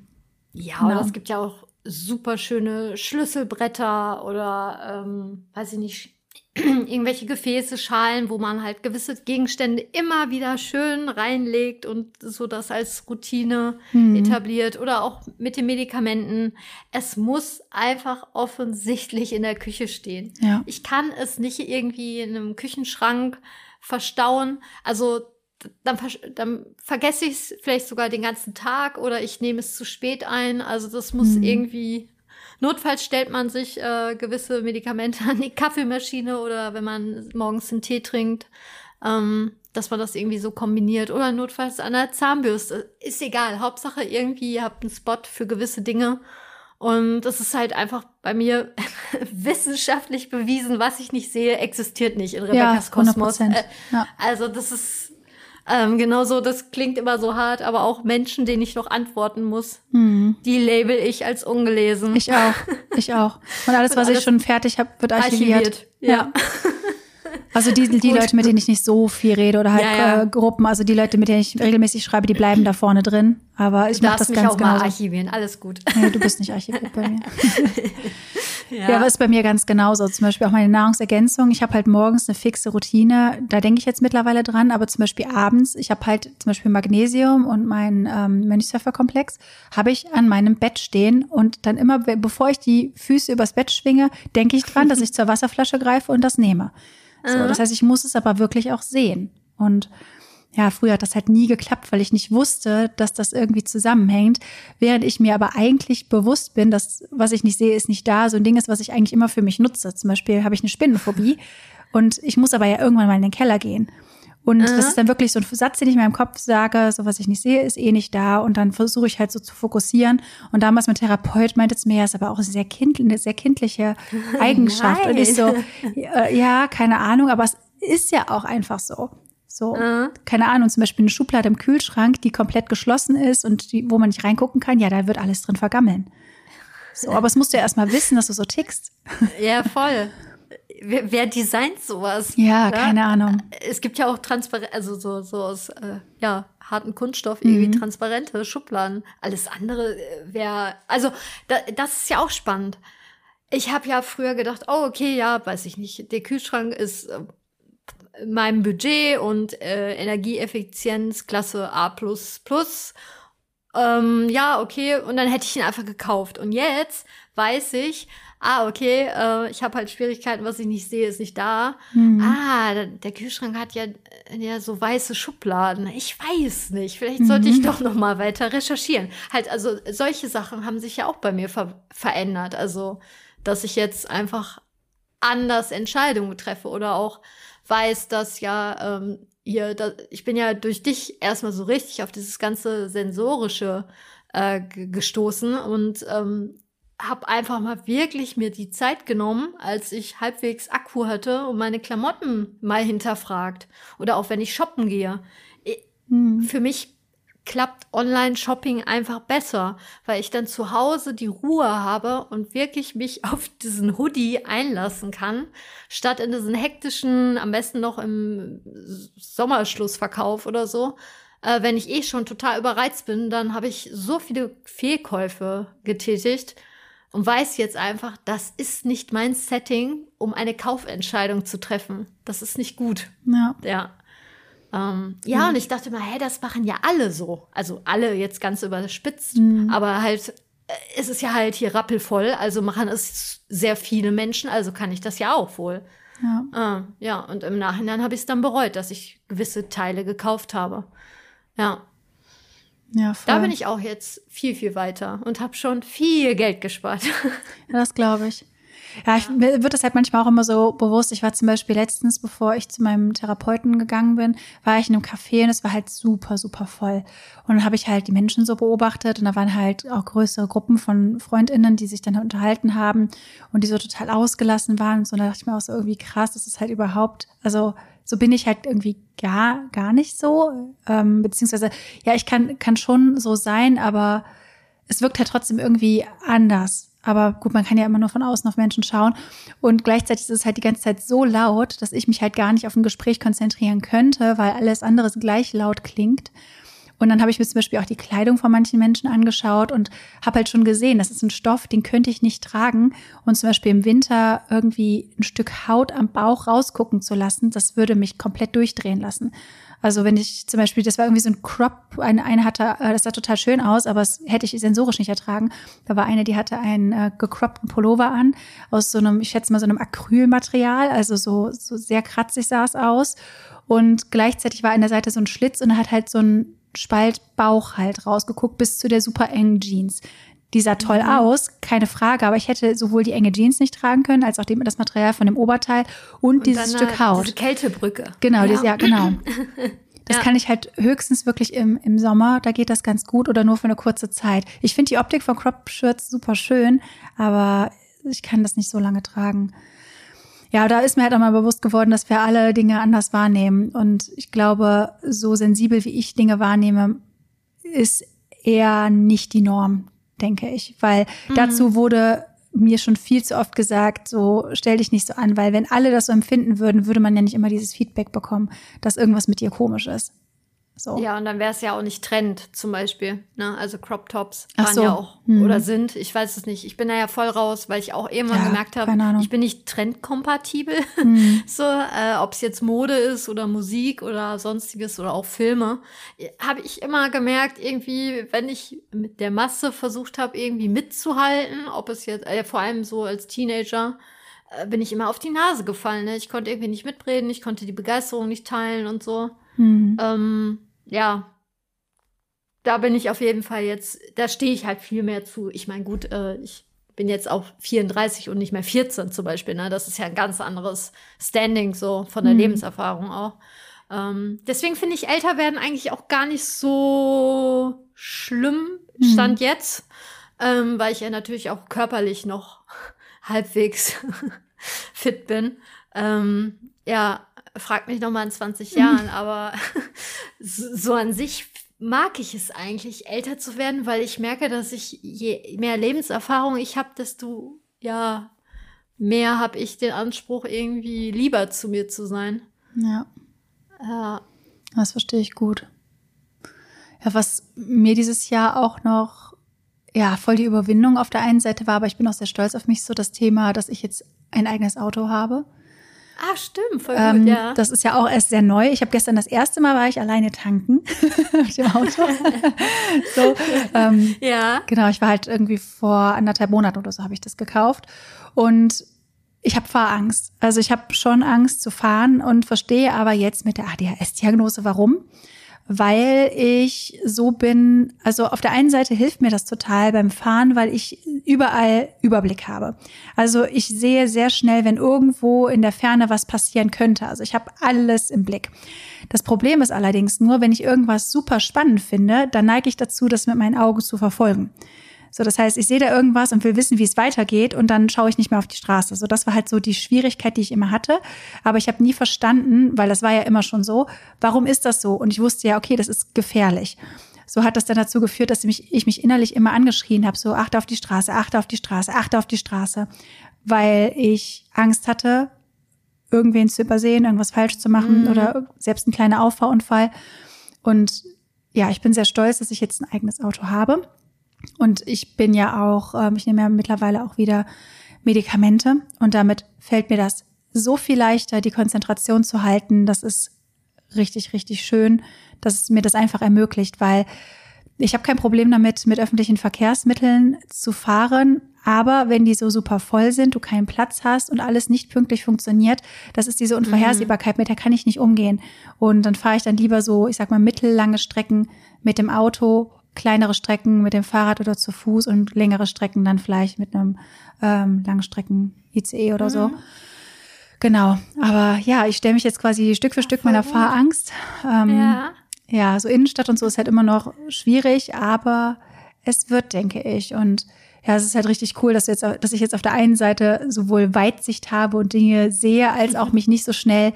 ja, genau. es gibt ja auch super schöne Schlüsselbretter oder ähm, weiß ich nicht, irgendwelche Gefäße, Schalen, wo man halt gewisse Gegenstände immer wieder schön reinlegt und so das als Routine mhm. etabliert oder auch mit den Medikamenten. Es muss einfach offensichtlich in der Küche stehen. Ja. Ich kann es nicht irgendwie in einem Küchenschrank verstauen. Also dann, dann vergesse ich es vielleicht sogar den ganzen Tag oder ich nehme es zu spät ein. Also das muss mhm. irgendwie. Notfalls stellt man sich äh, gewisse Medikamente an die Kaffeemaschine oder wenn man morgens einen Tee trinkt, ähm, dass man das irgendwie so kombiniert oder notfalls an der Zahnbürste. Ist egal. Hauptsache irgendwie, ihr habt einen Spot für gewisse Dinge. Und das ist halt einfach bei mir wissenschaftlich bewiesen, was ich nicht sehe, existiert nicht in Rebecca's ja, Kosmos. Äh, ja. Also das ist ähm, genauso, das klingt immer so hart, aber auch Menschen, denen ich noch antworten muss, mhm. die label ich als ungelesen. Ich auch, ich auch. Und alles, was alles ich schon fertig habe, wird archiviert. archiviert. Ja. ja. Also die, die Leute, mit denen ich nicht so viel rede oder halt ja, ja. Äh, Gruppen, also die Leute, mit denen ich regelmäßig schreibe, die bleiben da vorne drin. Aber ich mache das mich ganz auch genauso. mal archivieren, alles gut. Nee, du bist nicht archiviert bei mir. ja. ja, aber ist bei mir ganz genauso. Zum Beispiel auch meine Nahrungsergänzung. Ich habe halt morgens eine fixe Routine. Da denke ich jetzt mittlerweile dran. Aber zum Beispiel abends, ich habe halt zum Beispiel Magnesium und meinen ähm, Mönchsöffer-Komplex habe ich an meinem Bett stehen und dann immer, bevor ich die Füße übers Bett schwinge, denke ich dran, dass ich zur Wasserflasche greife und das nehme. So, das heißt, ich muss es aber wirklich auch sehen. Und ja, früher hat das halt nie geklappt, weil ich nicht wusste, dass das irgendwie zusammenhängt, während ich mir aber eigentlich bewusst bin, dass was ich nicht sehe, ist nicht da. So ein Ding ist, was ich eigentlich immer für mich nutze. Zum Beispiel habe ich eine Spinnenphobie und ich muss aber ja irgendwann mal in den Keller gehen. Und mhm. das ist dann wirklich so ein Satz, den ich in meinem Kopf sage, so was ich nicht sehe, ist eh nicht da. Und dann versuche ich halt so zu fokussieren. Und damals mein Therapeut meinte es mir, ja, ist aber auch eine sehr, kind, eine sehr kindliche Eigenschaft. und ich so, ja, keine Ahnung, aber es ist ja auch einfach so. So, mhm. keine Ahnung, zum Beispiel eine Schublade im Kühlschrank, die komplett geschlossen ist und die, wo man nicht reingucken kann, ja, da wird alles drin vergammeln. So, aber es musst du ja erstmal wissen, dass du so tickst. Ja, voll wer, wer designt sowas? Ja, ja, keine Ahnung. Es gibt ja auch transparent, also so, so aus äh, ja, harten Kunststoff irgendwie mhm. transparente Schubladen. Alles andere äh, wäre, also da, das ist ja auch spannend. Ich habe ja früher gedacht, oh okay, ja, weiß ich nicht, der Kühlschrank ist äh, meinem Budget und äh, Energieeffizienz Klasse A++. Ähm, ja, okay, und dann hätte ich ihn einfach gekauft. Und jetzt weiß ich, ah, okay, äh, ich habe halt Schwierigkeiten, was ich nicht sehe, ist nicht da. Mhm. Ah, der, der, Kühlschrank hat ja, ja so weiße Schubladen. Ich weiß nicht. Vielleicht mhm. sollte ich doch noch mal weiter recherchieren. Halt, also solche Sachen haben sich ja auch bei mir ver verändert. Also, dass ich jetzt einfach anders Entscheidungen treffe oder auch weiß, dass ja ähm, hier, da, ich bin ja durch dich erstmal so richtig auf dieses ganze sensorische äh, gestoßen und ähm, habe einfach mal wirklich mir die Zeit genommen, als ich halbwegs Akku hatte und meine Klamotten mal hinterfragt. Oder auch wenn ich shoppen gehe. Mhm. Für mich klappt Online-Shopping einfach besser, weil ich dann zu Hause die Ruhe habe und wirklich mich auf diesen Hoodie einlassen kann, statt in diesen hektischen, am besten noch im Sommerschlussverkauf oder so. Äh, wenn ich eh schon total überreizt bin, dann habe ich so viele Fehlkäufe getätigt, und weiß jetzt einfach, das ist nicht mein Setting, um eine Kaufentscheidung zu treffen. Das ist nicht gut. Ja. Ja. Ähm, ja, mhm. und ich dachte mal, hä, das machen ja alle so. Also alle jetzt ganz überspitzt, mhm. aber halt, äh, es ist ja halt hier rappelvoll, also machen es sehr viele Menschen, also kann ich das ja auch wohl. Ja, äh, ja und im Nachhinein habe ich es dann bereut, dass ich gewisse Teile gekauft habe. Ja. Ja, voll. Da bin ich auch jetzt viel, viel weiter und habe schon viel Geld gespart. Ja, das glaube ich. Ja, ich, mir wird das halt manchmal auch immer so bewusst. Ich war zum Beispiel letztens, bevor ich zu meinem Therapeuten gegangen bin, war ich in einem Café und es war halt super, super voll. Und dann habe ich halt die Menschen so beobachtet und da waren halt auch größere Gruppen von FreundInnen, die sich dann unterhalten haben und die so total ausgelassen waren. Und so, und da dachte ich mir auch so irgendwie krass, das ist halt überhaupt, also so bin ich halt irgendwie gar, gar nicht so. Ähm, beziehungsweise, ja, ich kann, kann schon so sein, aber es wirkt halt trotzdem irgendwie anders. Aber gut, man kann ja immer nur von außen auf Menschen schauen. Und gleichzeitig ist es halt die ganze Zeit so laut, dass ich mich halt gar nicht auf ein Gespräch konzentrieren könnte, weil alles andere gleich laut klingt. Und dann habe ich mir zum Beispiel auch die Kleidung von manchen Menschen angeschaut und habe halt schon gesehen, das ist ein Stoff, den könnte ich nicht tragen. Und zum Beispiel im Winter irgendwie ein Stück Haut am Bauch rausgucken zu lassen, das würde mich komplett durchdrehen lassen. Also wenn ich zum Beispiel, das war irgendwie so ein Crop, eine, eine hatte, äh, das sah total schön aus, aber das hätte ich sensorisch nicht ertragen. Da war eine, die hatte einen äh, gecroppten Pullover an, aus so einem, ich schätze mal so einem Acrylmaterial, also so, so sehr kratzig sah es aus. und gleichzeitig war an der Seite so ein Schlitz und hat halt so ein Spalt Bauch halt rausgeguckt bis zu der super engen Jeans. Die sah toll mhm. aus, keine Frage, aber ich hätte sowohl die enge Jeans nicht tragen können, als auch das Material von dem Oberteil und, und dieses Stück Haut. Diese Kältebrücke. Genau, ja, diese, ja genau. Das ja. kann ich halt höchstens wirklich im, im Sommer, da geht das ganz gut oder nur für eine kurze Zeit. Ich finde die Optik von Crop-Shirts super schön, aber ich kann das nicht so lange tragen. Ja, da ist mir halt auch mal bewusst geworden, dass wir alle Dinge anders wahrnehmen. Und ich glaube, so sensibel wie ich Dinge wahrnehme, ist eher nicht die Norm, denke ich. Weil mhm. dazu wurde mir schon viel zu oft gesagt, so stell dich nicht so an, weil wenn alle das so empfinden würden, würde man ja nicht immer dieses Feedback bekommen, dass irgendwas mit dir komisch ist. So. Ja, und dann wäre es ja auch nicht Trend zum Beispiel. Ne? Also Crop Tops waren so. ja auch hm. oder sind, ich weiß es nicht. Ich bin da ja voll raus, weil ich auch irgendwann ja, gemerkt habe, ich bin nicht trendkompatibel. Hm. so, äh, ob es jetzt Mode ist oder Musik oder sonstiges oder auch Filme, habe ich immer gemerkt, irgendwie, wenn ich mit der Masse versucht habe, irgendwie mitzuhalten, ob es jetzt, äh, vor allem so als Teenager, bin ich immer auf die Nase gefallen. Ne? Ich konnte irgendwie nicht mitreden, ich konnte die Begeisterung nicht teilen und so. Mhm. Ähm, ja, da bin ich auf jeden Fall jetzt, da stehe ich halt viel mehr zu. Ich meine, gut, äh, ich bin jetzt auch 34 und nicht mehr 14 zum Beispiel. Ne? Das ist ja ein ganz anderes Standing so von der mhm. Lebenserfahrung auch. Ähm, deswegen finde ich älter werden eigentlich auch gar nicht so schlimm, mhm. stand mhm. jetzt, ähm, weil ich ja natürlich auch körperlich noch halbwegs fit bin. Ähm, ja, frag mich noch mal in 20 Jahren, aber so an sich mag ich es eigentlich, älter zu werden, weil ich merke, dass ich je mehr Lebenserfahrung ich habe, desto ja mehr habe ich den Anspruch, irgendwie lieber zu mir zu sein. Ja. Ja. Das verstehe ich gut. Ja, was mir dieses Jahr auch noch ja voll die Überwindung auf der einen Seite war, aber ich bin auch sehr stolz auf mich, so das Thema, dass ich jetzt ein eigenes Auto habe. Ah, stimmt, voll ähm, gut, ja. Das ist ja auch erst sehr neu. Ich habe gestern das erste Mal war ich alleine tanken mit dem Auto. so, ähm, ja. Genau, ich war halt irgendwie vor anderthalb Monaten oder so habe ich das gekauft und ich habe Fahrangst. Also ich habe schon Angst zu fahren und verstehe aber jetzt mit der ADHS-Diagnose, warum weil ich so bin, also auf der einen Seite hilft mir das total beim Fahren, weil ich überall Überblick habe. Also ich sehe sehr schnell, wenn irgendwo in der Ferne was passieren könnte. Also ich habe alles im Blick. Das Problem ist allerdings nur, wenn ich irgendwas super spannend finde, dann neige ich dazu, das mit meinen Augen zu verfolgen. So, das heißt, ich sehe da irgendwas und will wissen, wie es weitergeht und dann schaue ich nicht mehr auf die Straße. So, das war halt so die Schwierigkeit, die ich immer hatte. Aber ich habe nie verstanden, weil das war ja immer schon so, warum ist das so? Und ich wusste ja, okay, das ist gefährlich. So hat das dann dazu geführt, dass ich mich, ich mich innerlich immer angeschrien habe, so achte auf die Straße, achte auf die Straße, achte auf die Straße, weil ich Angst hatte, irgendwen zu übersehen, irgendwas falsch zu machen mhm. oder selbst ein kleiner Auffahrunfall. Und ja, ich bin sehr stolz, dass ich jetzt ein eigenes Auto habe. Und ich bin ja auch, ähm, ich nehme ja mittlerweile auch wieder Medikamente und damit fällt mir das so viel leichter, die Konzentration zu halten. Das ist richtig, richtig schön, dass es mir das einfach ermöglicht, weil ich habe kein Problem damit, mit öffentlichen Verkehrsmitteln zu fahren. Aber wenn die so super voll sind, du keinen Platz hast und alles nicht pünktlich funktioniert, das ist diese Unvorhersehbarkeit, mit der kann ich nicht umgehen. Und dann fahre ich dann lieber so, ich sag mal, mittellange Strecken mit dem Auto kleinere Strecken mit dem Fahrrad oder zu Fuß und längere Strecken dann vielleicht mit einem ähm, Langstrecken-ICE oder so. Mhm. Genau, aber ja, ich stelle mich jetzt quasi Stück für Stück meiner gut. Fahrangst. Ähm, ja. ja, so Innenstadt und so ist halt immer noch schwierig, aber es wird, denke ich. Und ja, es ist halt richtig cool, dass, jetzt, dass ich jetzt auf der einen Seite sowohl Weitsicht habe und Dinge sehe, als auch mich nicht so schnell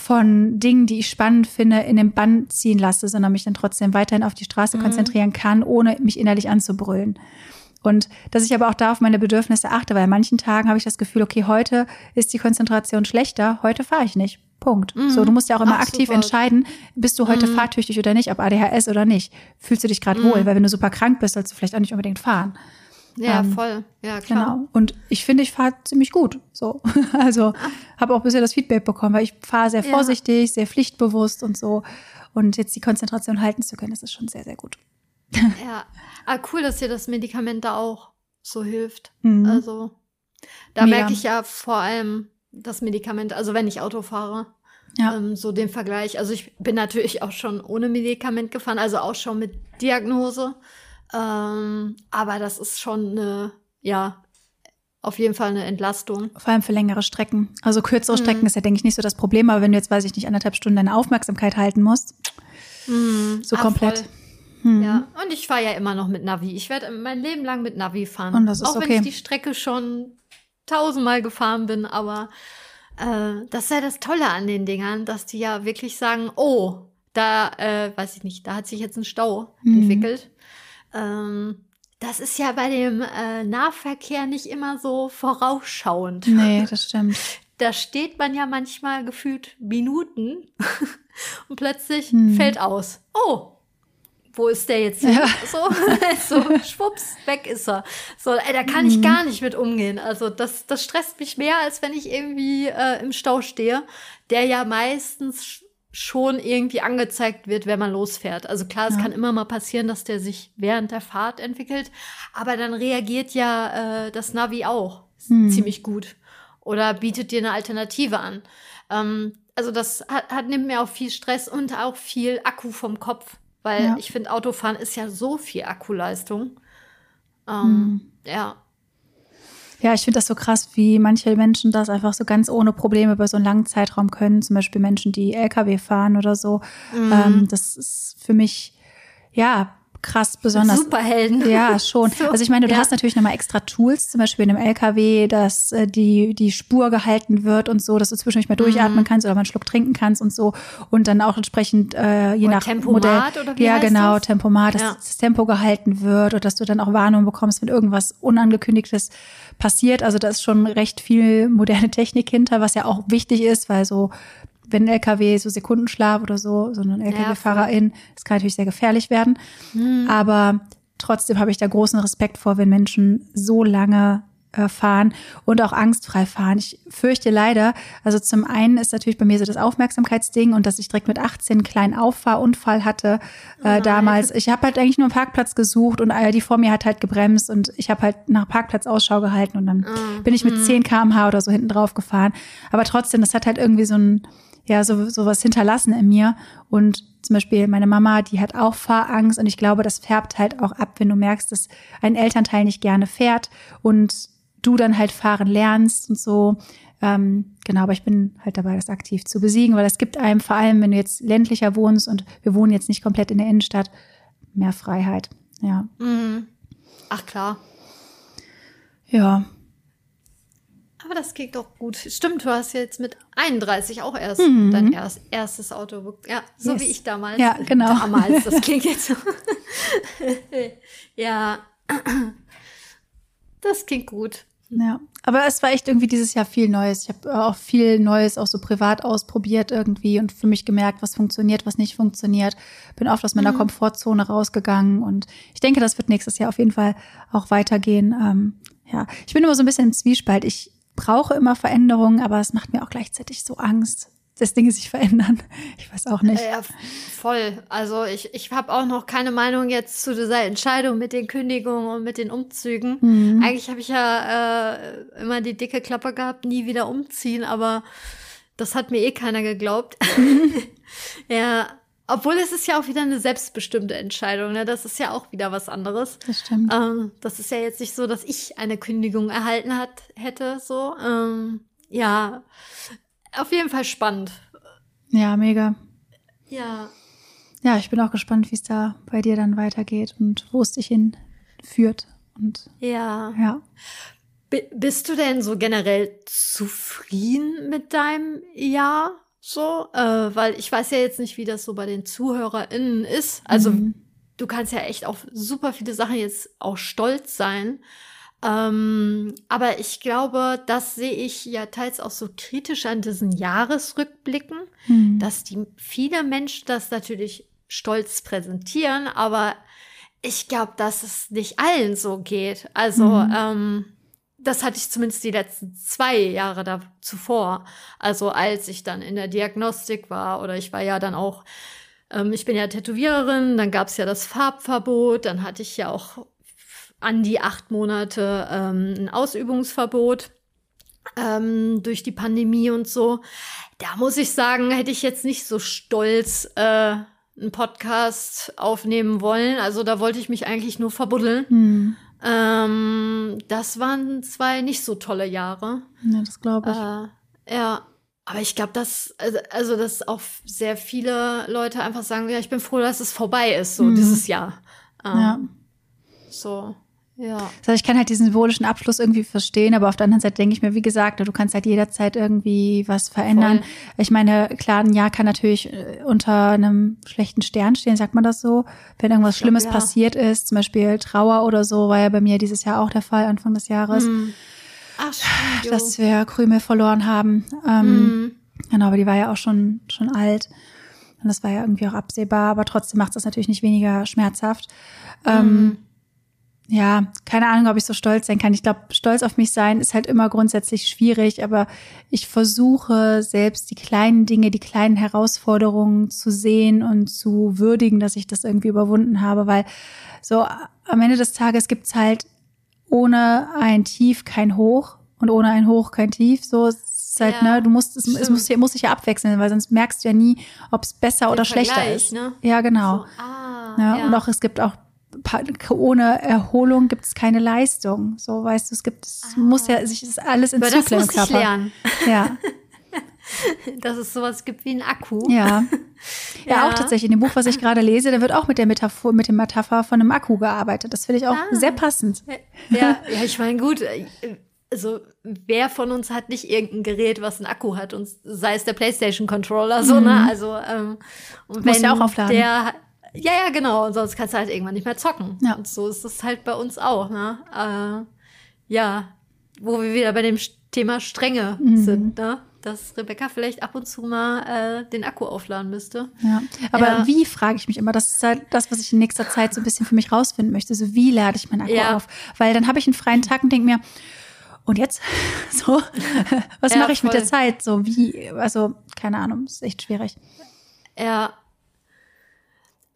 von Dingen, die ich spannend finde, in den Bann ziehen lasse, sondern mich dann trotzdem weiterhin auf die Straße mhm. konzentrieren kann, ohne mich innerlich anzubrüllen. Und dass ich aber auch da auf meine Bedürfnisse achte, weil an manchen Tagen habe ich das Gefühl, okay, heute ist die Konzentration schlechter, heute fahre ich nicht. Punkt. Mhm. So, du musst ja auch immer Ach, aktiv super. entscheiden, bist du heute mhm. fahrtüchtig oder nicht, ob ADHS oder nicht. Fühlst du dich gerade mhm. wohl? Weil wenn du super krank bist, sollst du vielleicht auch nicht unbedingt fahren. Ja, ähm, voll. Ja, klar. Genau. Und ich finde, ich fahre ziemlich gut. So. Also habe auch bisher das Feedback bekommen, weil ich fahre sehr vorsichtig, ja. sehr pflichtbewusst und so. Und jetzt die Konzentration halten zu können, das ist schon sehr, sehr gut. Ja. Ah, cool, dass dir das Medikament da auch so hilft. Mhm. Also, da merke ich ja vor allem das Medikament, also wenn ich Auto fahre. Ja. Ähm, so den Vergleich. Also ich bin natürlich auch schon ohne Medikament gefahren, also auch schon mit Diagnose. Ähm, aber das ist schon eine, ja, auf jeden Fall eine Entlastung. Vor allem für längere Strecken. Also kürzere mhm. Strecken ist ja, denke ich, nicht so das Problem, aber wenn du jetzt, weiß ich nicht, anderthalb Stunden deine Aufmerksamkeit halten musst, mhm. so Ach, komplett. Mhm. Ja, und ich fahre ja immer noch mit Navi. Ich werde mein Leben lang mit Navi fahren. Und das ist Auch okay. wenn ich die Strecke schon tausendmal gefahren bin, aber äh, das ist ja das Tolle an den Dingern, dass die ja wirklich sagen, oh, da, äh, weiß ich nicht, da hat sich jetzt ein Stau mhm. entwickelt. Ähm, das ist ja bei dem äh, Nahverkehr nicht immer so vorausschauend. Nee, das stimmt. Da steht man ja manchmal gefühlt Minuten und plötzlich hm. fällt aus. Oh, wo ist der jetzt? Ja. So, so, schwupps, weg ist er. So, ey, da kann mhm. ich gar nicht mit umgehen. Also das, das stresst mich mehr, als wenn ich irgendwie äh, im Stau stehe, der ja meistens schon irgendwie angezeigt wird, wenn man losfährt. Also klar, es ja. kann immer mal passieren, dass der sich während der Fahrt entwickelt, aber dann reagiert ja äh, das Navi auch hm. ziemlich gut oder bietet dir eine Alternative an. Ähm, also das hat, hat, nimmt mir auch viel Stress und auch viel Akku vom Kopf, weil ja. ich finde, Autofahren ist ja so viel Akkuleistung. Ähm, hm. Ja, ja, ich finde das so krass, wie manche Menschen das einfach so ganz ohne Probleme über so einen langen Zeitraum können. Zum Beispiel Menschen, die LKW fahren oder so. Mhm. Ähm, das ist für mich, ja, krass besonders. Superhelden. Ja, schon. So, also ich meine, du ja. hast natürlich nochmal extra Tools, zum Beispiel in einem LKW, dass äh, die, die Spur gehalten wird und so, dass du zwischendurch mal durchatmen mhm. kannst oder mal einen Schluck trinken kannst und so. Und dann auch entsprechend, äh, je oder nach Tempomat Modell. Oder wie ja, genau, das? Tempomat, dass ja. das Tempo gehalten wird oder dass du dann auch Warnung bekommst, wenn irgendwas Unangekündigtes passiert. Also da ist schon recht viel moderne Technik hinter, was ja auch wichtig ist, weil so wenn ein LKW so Sekundenschlaf oder so, so ein LKW-Fahrerin, das kann natürlich sehr gefährlich werden. Mhm. Aber trotzdem habe ich da großen Respekt vor, wenn Menschen so lange äh, fahren und auch angstfrei fahren. Ich fürchte leider, also zum einen ist natürlich bei mir so das Aufmerksamkeitsding und dass ich direkt mit 18 einen kleinen Auffahrunfall hatte äh, oh damals. Ich habe halt eigentlich nur einen Parkplatz gesucht und die vor mir hat halt gebremst und ich habe halt nach Parkplatz Ausschau gehalten und dann oh. bin ich mit 10 mhm. kmh oder so hinten drauf gefahren. Aber trotzdem, das hat halt irgendwie so ein ja so sowas hinterlassen in mir und zum Beispiel meine Mama, die hat auch Fahrangst und ich glaube, das färbt halt auch ab, wenn du merkst, dass ein Elternteil nicht gerne fährt und du dann halt fahren lernst und so. Ähm, genau, aber ich bin halt dabei, das aktiv zu besiegen, weil es gibt einem vor allem, wenn du jetzt ländlicher wohnst und wir wohnen jetzt nicht komplett in der Innenstadt, mehr Freiheit. Ja. Mhm. Ach klar. Ja, aber das geht doch gut. Stimmt, du hast jetzt mit 31 auch erst mhm. dein erst, erstes Auto. Ja, so yes. wie ich damals. Ja, genau. Damals, das klingt jetzt so. ja, das klingt gut. Ja, aber es war echt irgendwie dieses Jahr viel Neues. Ich habe auch viel Neues auch so privat ausprobiert irgendwie und für mich gemerkt, was funktioniert, was nicht funktioniert. Bin oft aus meiner mhm. Komfortzone rausgegangen und ich denke, das wird nächstes Jahr auf jeden Fall auch weitergehen. Ähm, ja, ich bin immer so ein bisschen im Zwiespalt. Ich brauche immer Veränderungen, aber es macht mir auch gleichzeitig so Angst, dass Dinge sich verändern. Ich weiß auch nicht. Ja, voll. Also ich, ich habe auch noch keine Meinung jetzt zu dieser Entscheidung mit den Kündigungen und mit den Umzügen. Mhm. Eigentlich habe ich ja äh, immer die dicke Klappe gehabt, nie wieder umziehen, aber das hat mir eh keiner geglaubt. ja, obwohl es ist ja auch wieder eine selbstbestimmte Entscheidung, ne? Das ist ja auch wieder was anderes. Das stimmt. Ähm, das ist ja jetzt nicht so, dass ich eine Kündigung erhalten hat, hätte, so. Ähm, ja, auf jeden Fall spannend. Ja, mega. Ja. Ja, ich bin auch gespannt, wie es da bei dir dann weitergeht und wo es dich hinführt. Und ja. Ja. B bist du denn so generell zufrieden mit deinem Jahr? So, äh, weil ich weiß ja jetzt nicht, wie das so bei den ZuhörerInnen ist. Also, mhm. du kannst ja echt auf super viele Sachen jetzt auch stolz sein. Ähm, aber ich glaube, das sehe ich ja teils auch so kritisch an diesen Jahresrückblicken, mhm. dass die viele Menschen das natürlich stolz präsentieren, aber ich glaube, dass es nicht allen so geht. Also, mhm. ähm, das hatte ich zumindest die letzten zwei Jahre da zuvor. Also als ich dann in der Diagnostik war oder ich war ja dann auch, ähm, ich bin ja Tätowiererin, dann gab es ja das Farbverbot, dann hatte ich ja auch an die acht Monate ähm, ein Ausübungsverbot. ähm, durch die Pandemie und so. Da muss ich sagen, hätte ich jetzt nicht so stolz äh, einen Podcast aufnehmen wollen. Also da wollte ich mich eigentlich nur verbuddeln. Hm. Ähm, das waren zwei nicht so tolle Jahre. Ja, das glaube ich. Äh, ja, aber ich glaube, dass, also, also, dass auch sehr viele Leute einfach sagen, ja, ich bin froh, dass es vorbei ist, so Mhm. dieses Jahr. Ähm, ja. So, ja. Das heißt, ich kann halt diesen symbolischen Abschluss irgendwie verstehen, aber auf der anderen Seite denke ich mir, wie gesagt, du kannst halt jederzeit irgendwie was verändern. Voll. Ich meine, klar, ein Jahr kann natürlich äh, unter einem schlechten Stern stehen, sagt man das so. Wenn irgendwas glaub, Schlimmes ja. passiert ist, zum Beispiel Trauer oder so, war ja bei mir dieses Jahr auch der Fall, Anfang des Jahres, Mhm. Ach, stimmt, dass wir Krümel verloren haben. Ähm, Mhm. Genau, aber die war ja auch schon, schon alt. Und das war ja irgendwie auch absehbar, aber trotzdem macht es das natürlich nicht weniger schmerzhaft. Ähm, Mhm. Ja, keine Ahnung, ob ich so stolz sein kann. Ich glaube, stolz auf mich sein ist halt immer grundsätzlich schwierig, aber ich versuche selbst die kleinen Dinge, die kleinen Herausforderungen zu sehen und zu würdigen, dass ich das irgendwie überwunden habe, weil so am Ende des Tages gibt's halt ohne ein Tief kein Hoch und ohne ein Hoch kein Tief. So es ist halt, Ja, ne, du musst es, es muss, muss sich ja abwechseln, weil sonst merkst du ja nie, ob es besser Der oder schlechter Vergleich, ist. ne? Ja, genau. So, ah, Ja, ja. Und auch es gibt auch ohne Erholung gibt es keine Leistung. So weißt du, es gibt, es muss ja sich das ist alles in das Zyklen im muss ich lernen, Ja, dass es sowas gibt wie ein Akku. ja. ja, Ja. auch tatsächlich in dem Buch, was ich gerade lese, da wird auch mit der Metaphor, mit dem Metapher von einem Akku gearbeitet. Das finde ich auch Ah. sehr passend. Ja, ja ich meine, gut, äh, also wer von uns hat nicht irgendein Gerät, was einen Akku hat und sei es der PlayStation Controller, so, ne? Also, ähm, und Musst ja auch aufladen. Der, ja, ja, genau, und sonst kannst du halt irgendwann nicht mehr zocken. Ja. Und so ist es halt bei uns auch, ne? Äh, ja, wo wir wieder bei dem Thema Strenge Mhm. sind, ne? Dass Rebecca vielleicht ab und zu mal äh, den Akku aufladen müsste. Ja. Aber Ja. wie, frage ich mich immer. Das ist halt das, was ich in nächster Zeit so ein bisschen für mich rausfinden möchte. So, wie lade ich meinen Akku Ja. auf? Weil dann habe ich einen freien Tag und denke mir, und jetzt? So, was Ja, mache ich mit der voll. Zeit? So, wie, also, keine Ahnung, ist echt schwierig. Ja.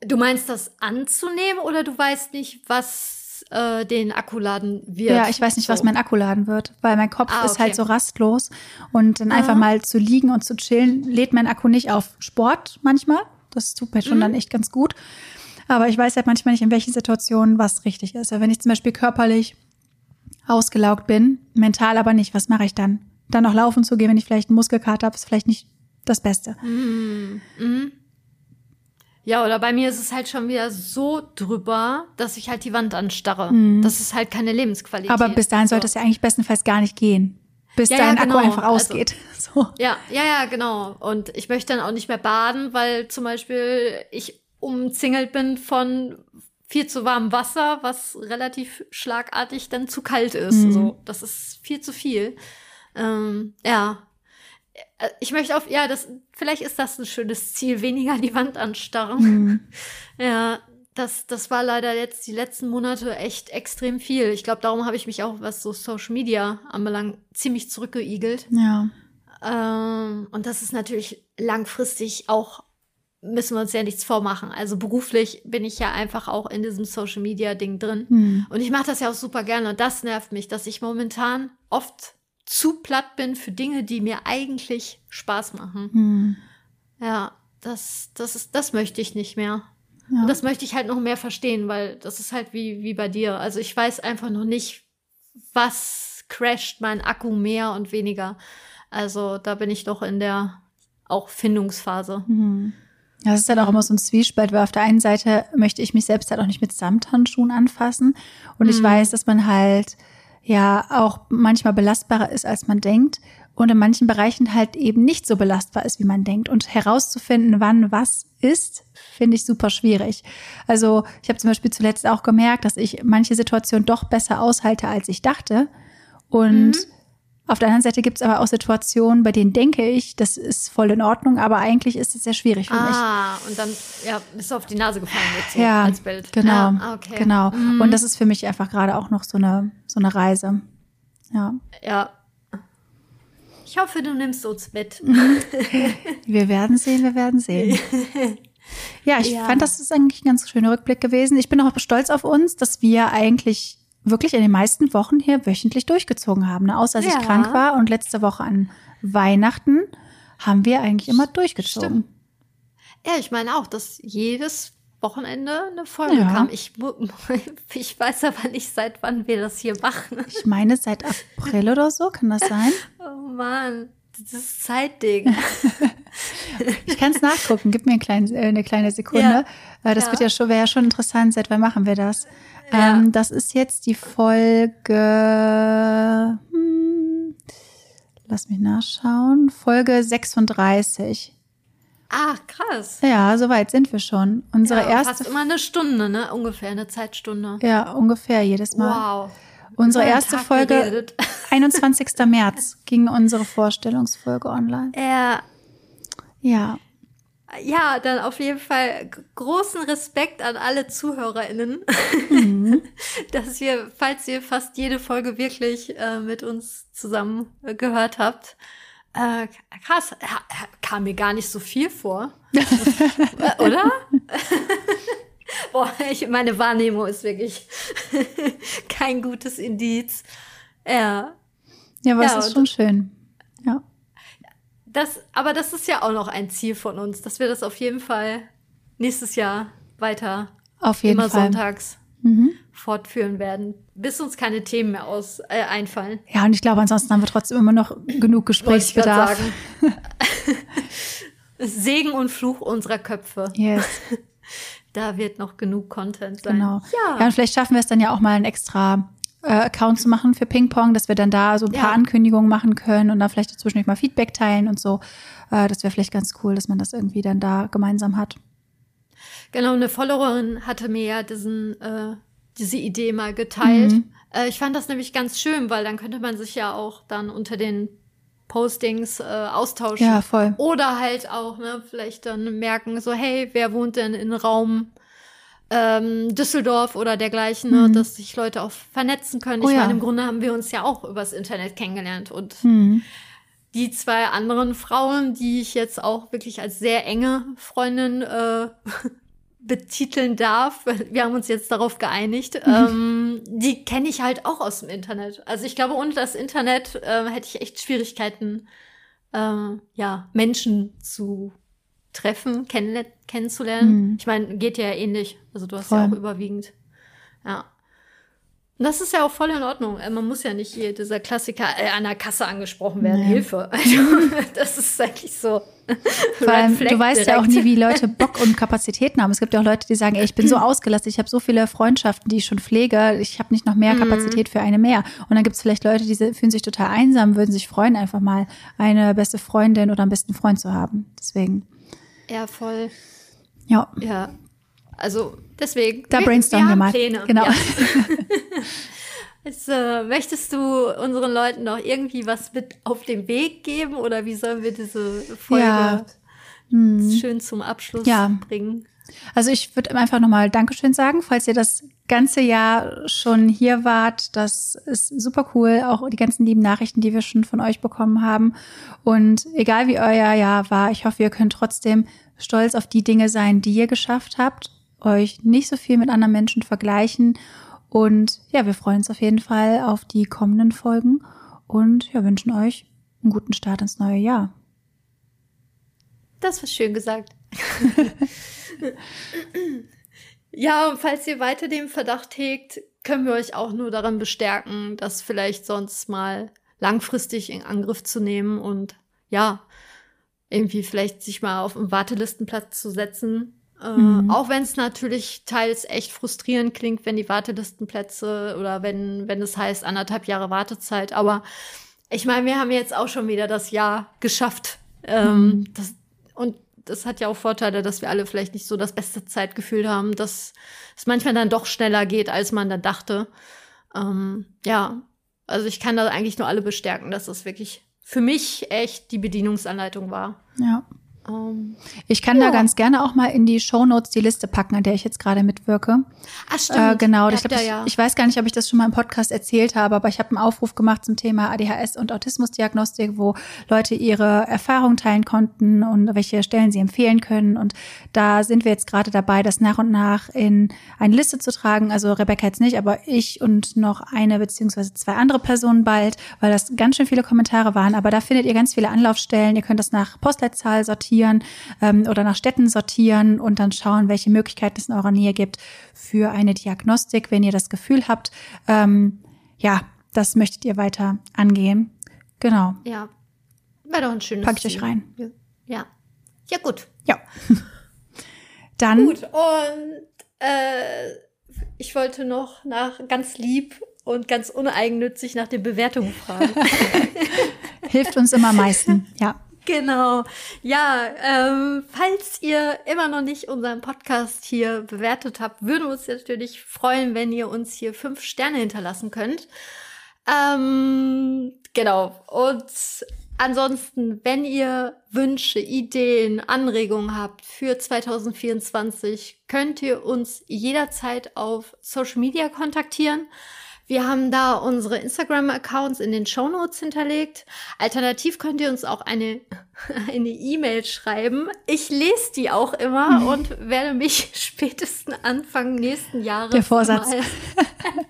Du meinst das anzunehmen oder du weißt nicht, was äh, den Akku laden wird? Ja, ich weiß nicht, was So. mein Akku laden wird, weil mein Kopf Ah, ist halt okay. so rastlos und dann einfach Aha. mal zu liegen und zu chillen, lädt mein Akku nicht auf Sport manchmal. Das tut mir schon Mhm. dann echt ganz gut. Aber ich weiß halt manchmal nicht, in welchen Situationen was richtig ist. Ja, Wenn ich zum Beispiel körperlich ausgelaugt bin, mental aber nicht, was mache ich dann? Dann noch laufen zu gehen, wenn ich vielleicht einen Muskelkater habe, ist vielleicht nicht das Beste. Mhm. Mhm. Ja, oder bei mir ist es halt schon wieder so drüber, dass ich halt die Wand anstarre. Das ist halt keine Lebensqualität. Mhm. Aber bis dahin sollte es so. ja eigentlich bestenfalls gar nicht gehen. Bis Ja, ja, dein Akku genau. einfach Also- ausgeht. so. Ja, ja, ja, genau. Und ich möchte dann auch nicht mehr baden, weil zum Beispiel ich umzingelt bin von viel zu warmem Wasser, was relativ schlagartig dann zu kalt ist. Mhm. So, das ist viel zu viel. Ähm, ja. Äh, Ich möchte auf, ja, das, vielleicht ist das ein schönes Ziel, weniger die Wand anstarren. Mhm. Ja, das, das war leider jetzt die letzten Monate echt extrem viel. Ich glaube, darum habe ich mich auch, was so Social Media anbelangt, ziemlich zurückgeigelt. Ja. Ähm, und das ist natürlich langfristig auch, müssen wir uns ja nichts vormachen. Also beruflich bin ich ja einfach auch in diesem Social Media Ding drin. Hm. Und ich mache das ja auch super gerne. Und das nervt mich, dass ich momentan oft zu platt bin für Dinge, die mir eigentlich Spaß machen. Hm. Ja, das, das ist, das möchte ich nicht mehr. Ja. Und das möchte ich halt noch mehr verstehen, weil das ist halt wie, wie bei dir. Also ich weiß einfach noch nicht, was crasht mein Akku mehr und weniger. Also da bin ich doch in der auch Findungsphase. Mhm. Das ist halt auch immer so ein Zwiespalt, weil auf der einen Seite möchte ich mich selbst halt auch nicht mit Samthandschuhen anfassen. Und ich Mhm. weiß, dass man halt ja auch manchmal belastbarer ist, als man denkt. Und in manchen Bereichen halt eben nicht so belastbar ist, wie man denkt. Und herauszufinden, wann was ist, finde ich super schwierig. Also ich habe zum Beispiel zuletzt auch gemerkt, dass ich manche Situationen doch besser aushalte, als ich dachte. Und Mhm. auf der anderen Seite gibt es aber auch Situationen, bei denen denke ich, das ist voll in Ordnung, aber eigentlich ist es sehr schwierig für mich. Ah, und dann ja, bist du auf die Nase gefallen jetzt so ja, als Bild. genau, Ja, ah, okay. genau. Mhm. Und das ist für mich einfach gerade auch noch so eine so eine Reise. Ja, Ja. Ich hoffe, du nimmst uns mit. wir werden sehen, wir werden sehen. Ja, ich Ja. fand, das ist eigentlich ein ganz schöner Rückblick gewesen. Ich bin auch stolz auf uns, dass wir eigentlich wirklich in den meisten Wochen hier wöchentlich durchgezogen haben. Ne? Außer als ja. ich krank war und letzte Woche an Weihnachten haben wir eigentlich immer durchgezogen. Stimmt. Ja, ich meine auch, dass jedes Wochenende eine Folge ja. kam. Ich, ich weiß aber nicht, seit wann wir das hier machen. Ich meine, seit April oder so, kann das sein? Oh Mann, dieses Zeitding. ich kann es nachgucken, gib mir ein klein, äh, eine kleine Sekunde. Ja. Äh, das ja. wird ja schon, wäre ja schon interessant, seit wann machen wir das? Ähm, das ist jetzt die Folge, hm, lass mich nachschauen, Folge 36. Ach, krass. Ja, soweit sind wir schon. Unsere ja, erste. Fast immer eine Stunde, ne? Ungefähr, eine Zeitstunde. Ja, ungefähr jedes Mal. Wow. Unsere erste Tag Folge, geredet. 21. März, ging unsere Vorstellungsfolge online. Ja. Ja. Ja, dann auf jeden Fall großen Respekt an alle ZuhörerInnen, mhm. dass ihr, falls ihr fast jede Folge wirklich äh, mit uns zusammen äh, gehört habt, äh, krass, kam mir gar nicht so viel vor. Oder? Boah, ich, meine Wahrnehmung ist wirklich kein gutes Indiz. Ja. Ja, aber ja, es ist schon schön. Ja. Das, aber das ist ja auch noch ein Ziel von uns, dass wir das auf jeden Fall nächstes Jahr weiter auf jeden immer Fall. sonntags mhm. fortführen werden, bis uns keine Themen mehr aus, äh, einfallen. Ja, und ich glaube, ansonsten haben wir trotzdem immer noch genug Gesprächsbedarf. Segen und Fluch unserer Köpfe. Yes. da wird noch genug Content sein. Genau. Ja. ja, und vielleicht schaffen wir es dann ja auch mal einen extra äh, Account zu machen für Ping Pong, dass wir dann da so ein paar ja. Ankündigungen machen können und dann vielleicht dazwischen mal Feedback teilen und so. Äh, das wäre vielleicht ganz cool, dass man das irgendwie dann da gemeinsam hat. Genau, eine Followerin hatte mir ja diesen, äh, diese Idee mal geteilt. Mhm. Äh, ich fand das nämlich ganz schön, weil dann könnte man sich ja auch dann unter den Postings äh, austauschen. Ja, voll. Oder halt auch, ne, vielleicht dann merken, so, hey, wer wohnt denn in Raum ähm, Düsseldorf oder dergleichen, ne, mhm. ne, dass sich Leute auch vernetzen können. Oh, ich meine, im Grunde haben wir uns ja auch übers Internet kennengelernt und mhm. die zwei anderen Frauen, die ich jetzt auch wirklich als sehr enge Freundin äh, betiteln darf, wir haben uns jetzt darauf geeinigt, mhm. ähm, die kenne ich halt auch aus dem Internet. Also ich glaube, ohne das Internet äh, hätte ich echt Schwierigkeiten, äh, ja, Menschen zu treffen, kenn kennenzulernen. Mhm. Ich meine, geht ja ähnlich. Also du hast Voll. ja auch überwiegend. Ja. Das ist ja auch voll in Ordnung. Äh, man muss ja nicht hier dieser Klassiker äh, an der Kasse angesprochen werden. Nee. Hilfe. Also, das ist eigentlich so. Vor allem, du weißt direkt. ja auch nie, wie Leute Bock und Kapazitäten haben. Es gibt ja auch Leute, die sagen, ey, ich bin so ausgelastet, ich habe so viele Freundschaften, die ich schon pflege, ich habe nicht noch mehr mhm. Kapazität für eine mehr. Und dann gibt es vielleicht Leute, die fühlen sich total einsam, würden sich freuen, einfach mal eine beste Freundin oder einen besten Freund zu haben. Deswegen. Ja, voll. Ja. Ja. Also deswegen. Da wir, brainstormen wir, wir mal. Pläne. Genau. Ja. Jetzt, äh, möchtest du unseren Leuten noch irgendwie was mit auf den Weg geben oder wie sollen wir diese Folge ja. hm. schön zum Abschluss ja. bringen? Also ich würde einfach nochmal Dankeschön sagen, falls ihr das ganze Jahr schon hier wart. Das ist super cool. Auch die ganzen lieben Nachrichten, die wir schon von euch bekommen haben. Und egal wie euer Jahr war, ich hoffe, ihr könnt trotzdem stolz auf die Dinge sein, die ihr geschafft habt, euch nicht so viel mit anderen Menschen vergleichen. Und ja, wir freuen uns auf jeden Fall auf die kommenden Folgen und ja, wünschen euch einen guten Start ins neue Jahr. Das war schön gesagt. ja, und falls ihr weiter den Verdacht hegt, können wir euch auch nur daran bestärken, das vielleicht sonst mal langfristig in Angriff zu nehmen und ja, irgendwie vielleicht sich mal auf einen Wartelistenplatz zu setzen. Äh, mhm. Auch wenn es natürlich teils echt frustrierend klingt, wenn die Wartelistenplätze oder wenn, wenn es heißt anderthalb Jahre Wartezeit. Aber ich meine, wir haben jetzt auch schon wieder das Jahr geschafft. Ähm, mhm. das, und das hat ja auch Vorteile, dass wir alle vielleicht nicht so das beste Zeitgefühl haben, dass es manchmal dann doch schneller geht, als man dann dachte. Ähm, ja, also ich kann da eigentlich nur alle bestärken, dass das wirklich für mich echt die Bedienungsanleitung war. Ja. Um, ich kann ja. da ganz gerne auch mal in die Shownotes die Liste packen, an der ich jetzt gerade mitwirke. Ach stimmt. Äh, genau, ich, glaub, ich, ja. ich, weiß gar nicht, ob ich das schon mal im Podcast erzählt habe, aber ich habe einen Aufruf gemacht zum Thema ADHS und Autismusdiagnostik, wo Leute ihre Erfahrungen teilen konnten und welche Stellen sie empfehlen können. Und da sind wir jetzt gerade dabei, das nach und nach in eine Liste zu tragen. Also Rebecca jetzt nicht, aber ich und noch eine beziehungsweise zwei andere Personen bald, weil das ganz schön viele Kommentare waren. Aber da findet ihr ganz viele Anlaufstellen. Ihr könnt das nach Postleitzahl sortieren sortieren ähm, oder nach Städten sortieren und dann schauen, welche Möglichkeiten es in eurer Nähe gibt für eine Diagnostik, wenn ihr das Gefühl habt, ähm, ja, das möchtet ihr weiter angehen. Genau. Ja, wäre doch ein schönes Pack ich euch rein. Ja. Ja, gut. Ja. Dann. Gut, und äh, ich wollte noch nach ganz lieb und ganz uneigennützig nach den Bewertungen fragen. Hilft uns immer am meisten, ja. Genau. Ja, ähm, falls ihr immer noch nicht unseren Podcast hier bewertet habt, würden wir uns natürlich freuen, wenn ihr uns hier fünf Sterne hinterlassen könnt. Ähm, genau. Und ansonsten, wenn ihr Wünsche, Ideen, Anregungen habt für 2024, könnt ihr uns jederzeit auf Social Media kontaktieren. Wir haben da unsere Instagram-Accounts in den Show Notes hinterlegt. Alternativ könnt ihr uns auch eine eine E-Mail schreiben. Ich lese die auch immer mhm. und werde mich spätestens Anfang nächsten Jahres. Der Vorsatz.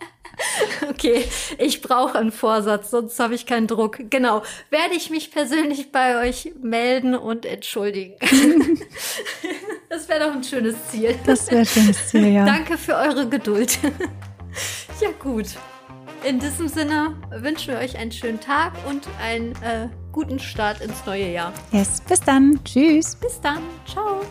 okay, ich brauche einen Vorsatz, sonst habe ich keinen Druck. Genau, werde ich mich persönlich bei euch melden und entschuldigen. das wäre doch ein schönes Ziel. Das wäre ein schönes Ziel, ja. Danke für eure Geduld. Ja, gut. In diesem Sinne wünschen wir euch einen schönen Tag und einen äh, guten Start ins neue Jahr. Yes, bis dann. Tschüss. Bis dann. Ciao.